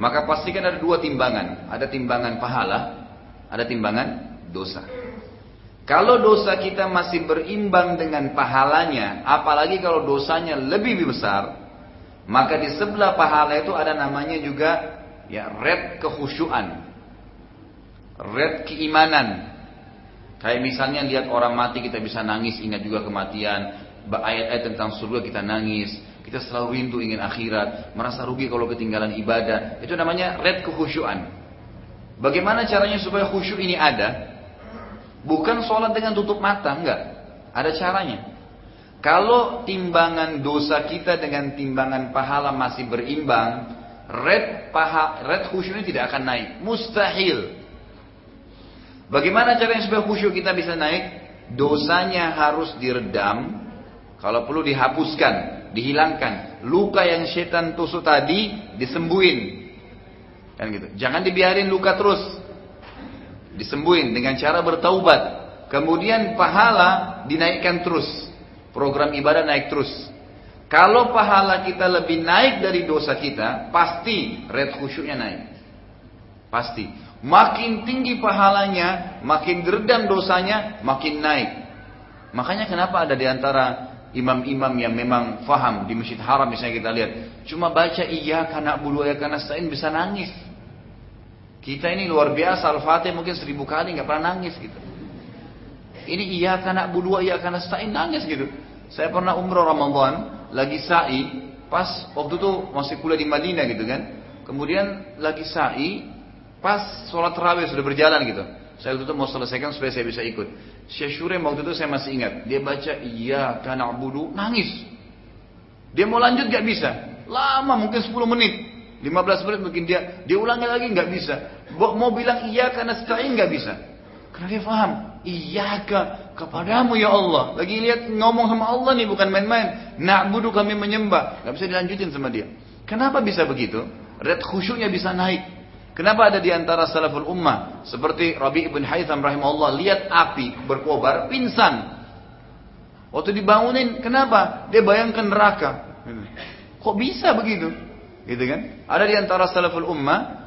Maka pastikan ada dua timbangan, ada timbangan pahala, ada timbangan dosa. Kalau dosa kita masih berimbang dengan pahalanya, apalagi kalau dosanya lebih besar, maka di sebelah pahala itu ada namanya juga ya red kehusyuan, red keimanan. Kayak misalnya lihat orang mati kita bisa nangis, ingat juga kematian, ayat-ayat tentang surga kita nangis, kita selalu rindu ingin akhirat, merasa rugi kalau ketinggalan ibadah. Itu namanya red kehusyuan. Bagaimana caranya supaya khusyuk ini ada? Bukan sholat dengan tutup mata, enggak. Ada caranya. Kalau timbangan dosa kita dengan timbangan pahala masih berimbang, red paha, red khusyuk ini tidak akan naik. Mustahil. Bagaimana caranya supaya khusyuk kita bisa naik? Dosanya harus diredam, kalau perlu dihapuskan, dihilangkan. Luka yang setan tusuk tadi disembuhin, Kan gitu. Jangan dibiarin luka terus. Disembuhin dengan cara bertaubat. Kemudian pahala dinaikkan terus. Program ibadah naik terus. Kalau pahala kita lebih naik dari dosa kita, pasti red khusyuknya naik. Pasti. Makin tinggi pahalanya, makin diredam dosanya, makin naik. Makanya kenapa ada di antara imam-imam yang memang faham di masjid haram misalnya kita lihat. Cuma baca iya karena bulu ya karena sain bisa nangis. Kita ini luar biasa Al-Fatih mungkin seribu kali nggak pernah nangis gitu. Ini iya karena budua iya karena sa'i nangis gitu. Saya pernah umroh Ramadan lagi sa'i pas waktu itu masih kuliah di Madinah gitu kan. Kemudian lagi sa'i pas sholat terawih sudah berjalan gitu. Saya waktu itu mau selesaikan supaya saya bisa ikut. Syekh Syurem waktu itu saya masih ingat. Dia baca iya karena budu nangis. Dia mau lanjut gak bisa. Lama mungkin 10 menit. 15 menit mungkin dia dia ulangi lagi nggak bisa. Mau bilang iya karena stain nggak bisa. Karena dia paham, ke kepadamu ya Allah. Lagi lihat ngomong sama Allah nih bukan main-main. Na'budu kami menyembah. Nggak bisa dilanjutin sama dia. Kenapa bisa begitu? Red khusyuknya bisa naik. Kenapa ada di antara salaful ummah seperti Rabi ibn Haytham rahimahullah lihat api berkobar pingsan. Waktu dibangunin, kenapa? Dia bayangkan neraka. Kok bisa begitu? Gitu kan? Ada di antara salaful ummah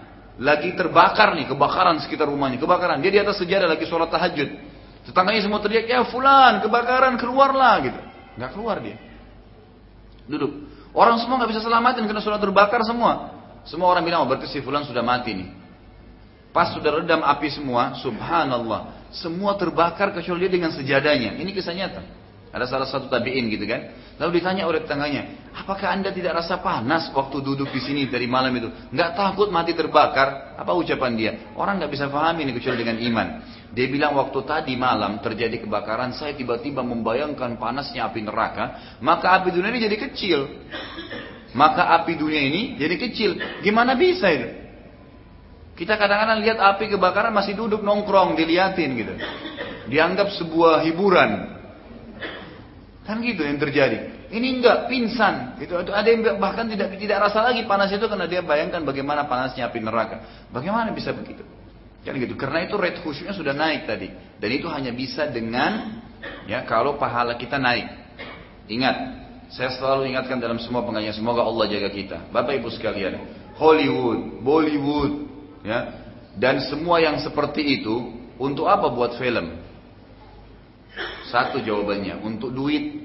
lagi terbakar nih, kebakaran sekitar rumahnya, kebakaran. Dia di atas sejadah lagi sholat tahajud. Tetangganya semua teriak, ya fulan, kebakaran, keluarlah gitu. Nggak keluar dia. Duduk. Orang semua nggak bisa selamatin karena sholat terbakar semua. Semua orang bilang, oh, berarti si fulan sudah mati nih. Pas sudah redam api semua, subhanallah. Semua terbakar kecuali dia dengan sejadahnya. Ini kisah nyata. Ada salah satu tabiin gitu kan. Lalu ditanya oleh tetangganya, apakah anda tidak rasa panas waktu duduk di sini dari malam itu? Nggak takut mati terbakar? Apa ucapan dia? Orang nggak bisa pahami ini kecuali dengan iman. Dia bilang waktu tadi malam terjadi kebakaran, saya tiba-tiba membayangkan panasnya api neraka, maka api dunia ini jadi kecil. Maka api dunia ini jadi kecil. Gimana bisa itu? Kita kadang-kadang lihat api kebakaran masih duduk nongkrong, diliatin gitu. Dianggap sebuah hiburan. Kan gitu yang terjadi. Ini enggak pingsan. Itu ada yang bahkan tidak tidak rasa lagi panas itu karena dia bayangkan bagaimana panasnya api neraka. Bagaimana bisa begitu? Kan gitu. Karena itu rate khusyuknya sudah naik tadi. Dan itu hanya bisa dengan ya kalau pahala kita naik. Ingat, saya selalu ingatkan dalam semua pengajian semoga Allah jaga kita. Bapak Ibu sekalian, Hollywood, Bollywood, ya. Dan semua yang seperti itu untuk apa buat film? Satu jawabannya, untuk duit.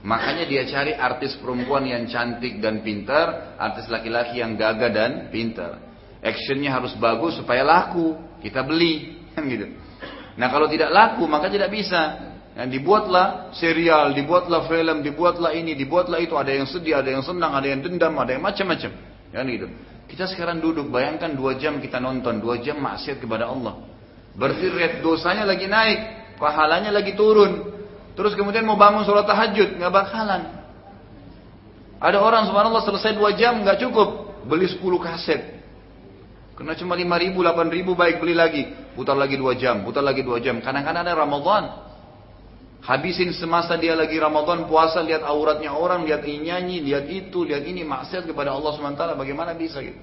Makanya dia cari artis perempuan yang cantik dan pintar, artis laki-laki yang gagah dan pintar. Actionnya harus bagus supaya laku, kita beli, kan gitu. Nah kalau tidak laku maka tidak bisa. Yang dibuatlah serial, dibuatlah film, dibuatlah ini, dibuatlah itu. Ada yang sedih, ada yang senang, ada yang dendam, ada yang macam-macam. Kan gitu. Kita sekarang duduk, bayangkan dua jam kita nonton, dua jam maksiat kepada Allah. Berarti dosanya lagi naik, pahalanya lagi turun. Terus kemudian mau bangun sholat tahajud, nggak bakalan. Ada orang subhanallah selesai dua jam nggak cukup, beli 10 kaset. Kena cuma 5 ribu, 8 ribu baik beli lagi. Putar lagi dua jam, putar lagi dua jam. Kadang-kadang ada Ramadan. Habisin semasa dia lagi Ramadan puasa lihat auratnya orang, lihat ini nyanyi, lihat itu, lihat ini maksiat kepada Allah SWT. Bagaimana bisa gitu?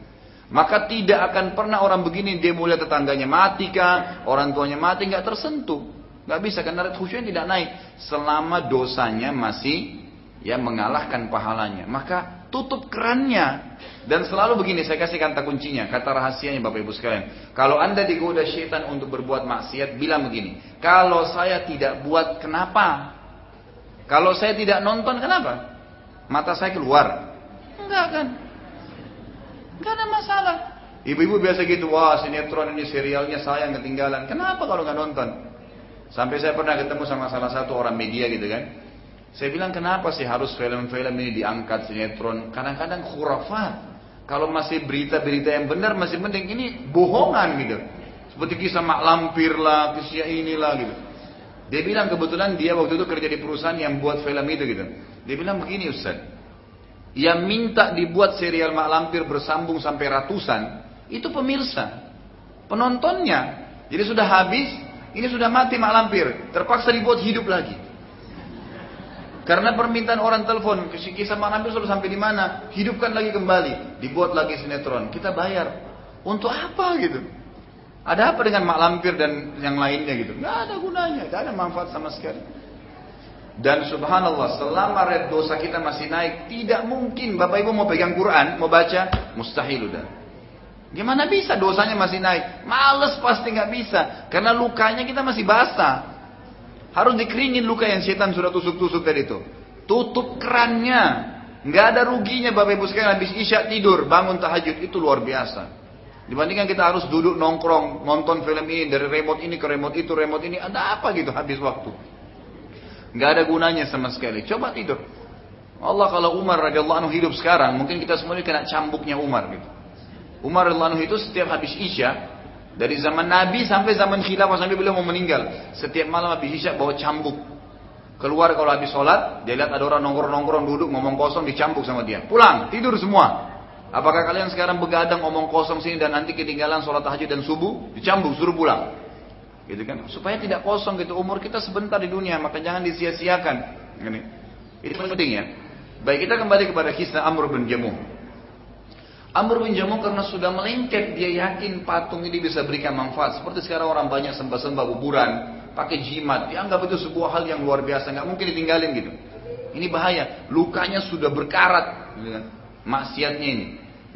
Maka tidak akan pernah orang begini dia mulai tetangganya mati kah, orang tuanya mati nggak tersentuh. Nggak bisa karena khusyuknya tidak naik selama dosanya masih ya mengalahkan pahalanya. Maka tutup kerannya dan selalu begini saya kasih kata kuncinya, kata rahasianya Bapak Ibu sekalian. Kalau Anda digoda syaitan untuk berbuat maksiat, bilang begini, kalau saya tidak buat kenapa? Kalau saya tidak nonton kenapa? Mata saya keluar. Enggak kan? Enggak ada masalah. Ibu-ibu biasa gitu, wah sinetron ini serialnya saya yang ketinggalan. Kenapa kalau nggak nonton? Sampai saya pernah ketemu sama salah satu orang media gitu kan. Saya bilang kenapa sih harus film-film ini diangkat sinetron? Kadang-kadang khurafat. Kalau masih berita-berita yang benar masih penting ini bohongan gitu. Seperti kisah mak lampir lah, kisah inilah gitu. Dia bilang kebetulan dia waktu itu kerja di perusahaan yang buat film itu gitu. Dia bilang begini Ustaz. Yang minta dibuat serial mak lampir bersambung sampai ratusan, itu pemirsa. Penontonnya. Jadi sudah habis, ini sudah mati mak lampir, terpaksa dibuat hidup lagi. Karena permintaan orang telepon, kisah mak lampir sudah sampai di mana? Hidupkan lagi kembali, dibuat lagi sinetron. Kita bayar. Untuk apa gitu? Ada apa dengan mak lampir dan yang lainnya gitu? Nggak ada gunanya, nggak ada manfaat sama sekali. Dan subhanallah, selama red dosa kita masih naik, tidak mungkin Bapak Ibu mau pegang Quran, mau baca, mustahil udah. Gimana bisa dosanya masih naik? Males pasti nggak bisa. Karena lukanya kita masih basah. Harus dikeringin luka yang setan sudah tusuk-tusuk tadi itu. Tutup kerannya. Nggak ada ruginya Bapak Ibu sekalian habis isya tidur, bangun tahajud itu luar biasa. Dibandingkan kita harus duduk nongkrong, nonton film ini dari remote ini ke remote itu, remote ini, ada apa gitu habis waktu. Nggak ada gunanya sama sekali. Coba tidur. Allah kalau Umar radhiyallahu anhu hidup sekarang, mungkin kita semua ini kena cambuknya Umar gitu. Umar radhiyallahu itu setiap habis Isya dari zaman Nabi sampai zaman khilafah sampai beliau mau meninggal, setiap malam habis Isya bawa cambuk. Keluar kalau habis sholat, dia lihat ada orang nongkrong-nongkrong duduk ngomong kosong dicambuk sama dia. Pulang, tidur semua. Apakah kalian sekarang begadang ngomong kosong sini dan nanti ketinggalan sholat tahajud dan subuh, dicambuk suruh pulang. Gitu kan? Supaya tidak kosong gitu umur kita sebentar di dunia, maka jangan disia-siakan. Ini. Ini penting ya. Baik kita kembali kepada kisah Amr bin Jamuh. Amr bin Jamuh karena sudah melengket, dia yakin patung ini bisa berikan manfaat. Seperti sekarang orang banyak sembah-sembah kuburan, pakai jimat, dianggap itu sebuah hal yang luar biasa, nggak mungkin ditinggalin gitu. Ini bahaya, lukanya sudah berkarat, gitu kan. maksiatnya ini.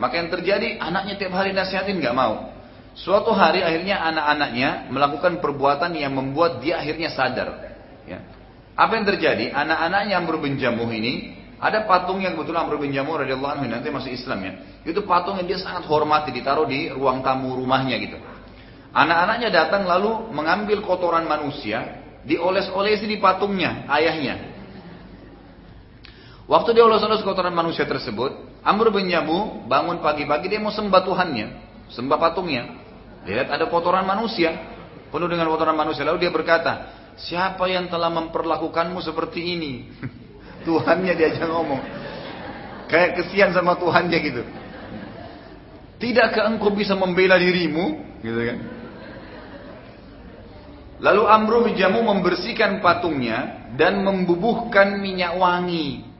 Maka yang terjadi, anaknya tiap hari nasihatin nggak mau. Suatu hari akhirnya anak-anaknya melakukan perbuatan yang membuat dia akhirnya sadar. Ya. Apa yang terjadi? Anak-anaknya yang berbenjamuh ini ada patung yang kebetulan Amr bin Jamur radhiyallahu anhu nanti masih Islam ya. Itu patung yang dia sangat hormati ditaruh di ruang tamu rumahnya gitu. Anak-anaknya datang lalu mengambil kotoran manusia, dioles-olesi di patungnya, ayahnya. Waktu dia oles-oles kotoran manusia tersebut, Amr bin Jamu bangun pagi-pagi dia mau sembah Tuhannya, sembah patungnya. Lihat ada kotoran manusia, penuh dengan kotoran manusia. Lalu dia berkata, siapa yang telah memperlakukanmu seperti ini? Tuhannya diajak ngomong. Kayak kesian sama Tuhannya gitu. Tidakkah engkau bisa membela dirimu? Gitu kan. Lalu Amru bin membersihkan patungnya dan membubuhkan minyak wangi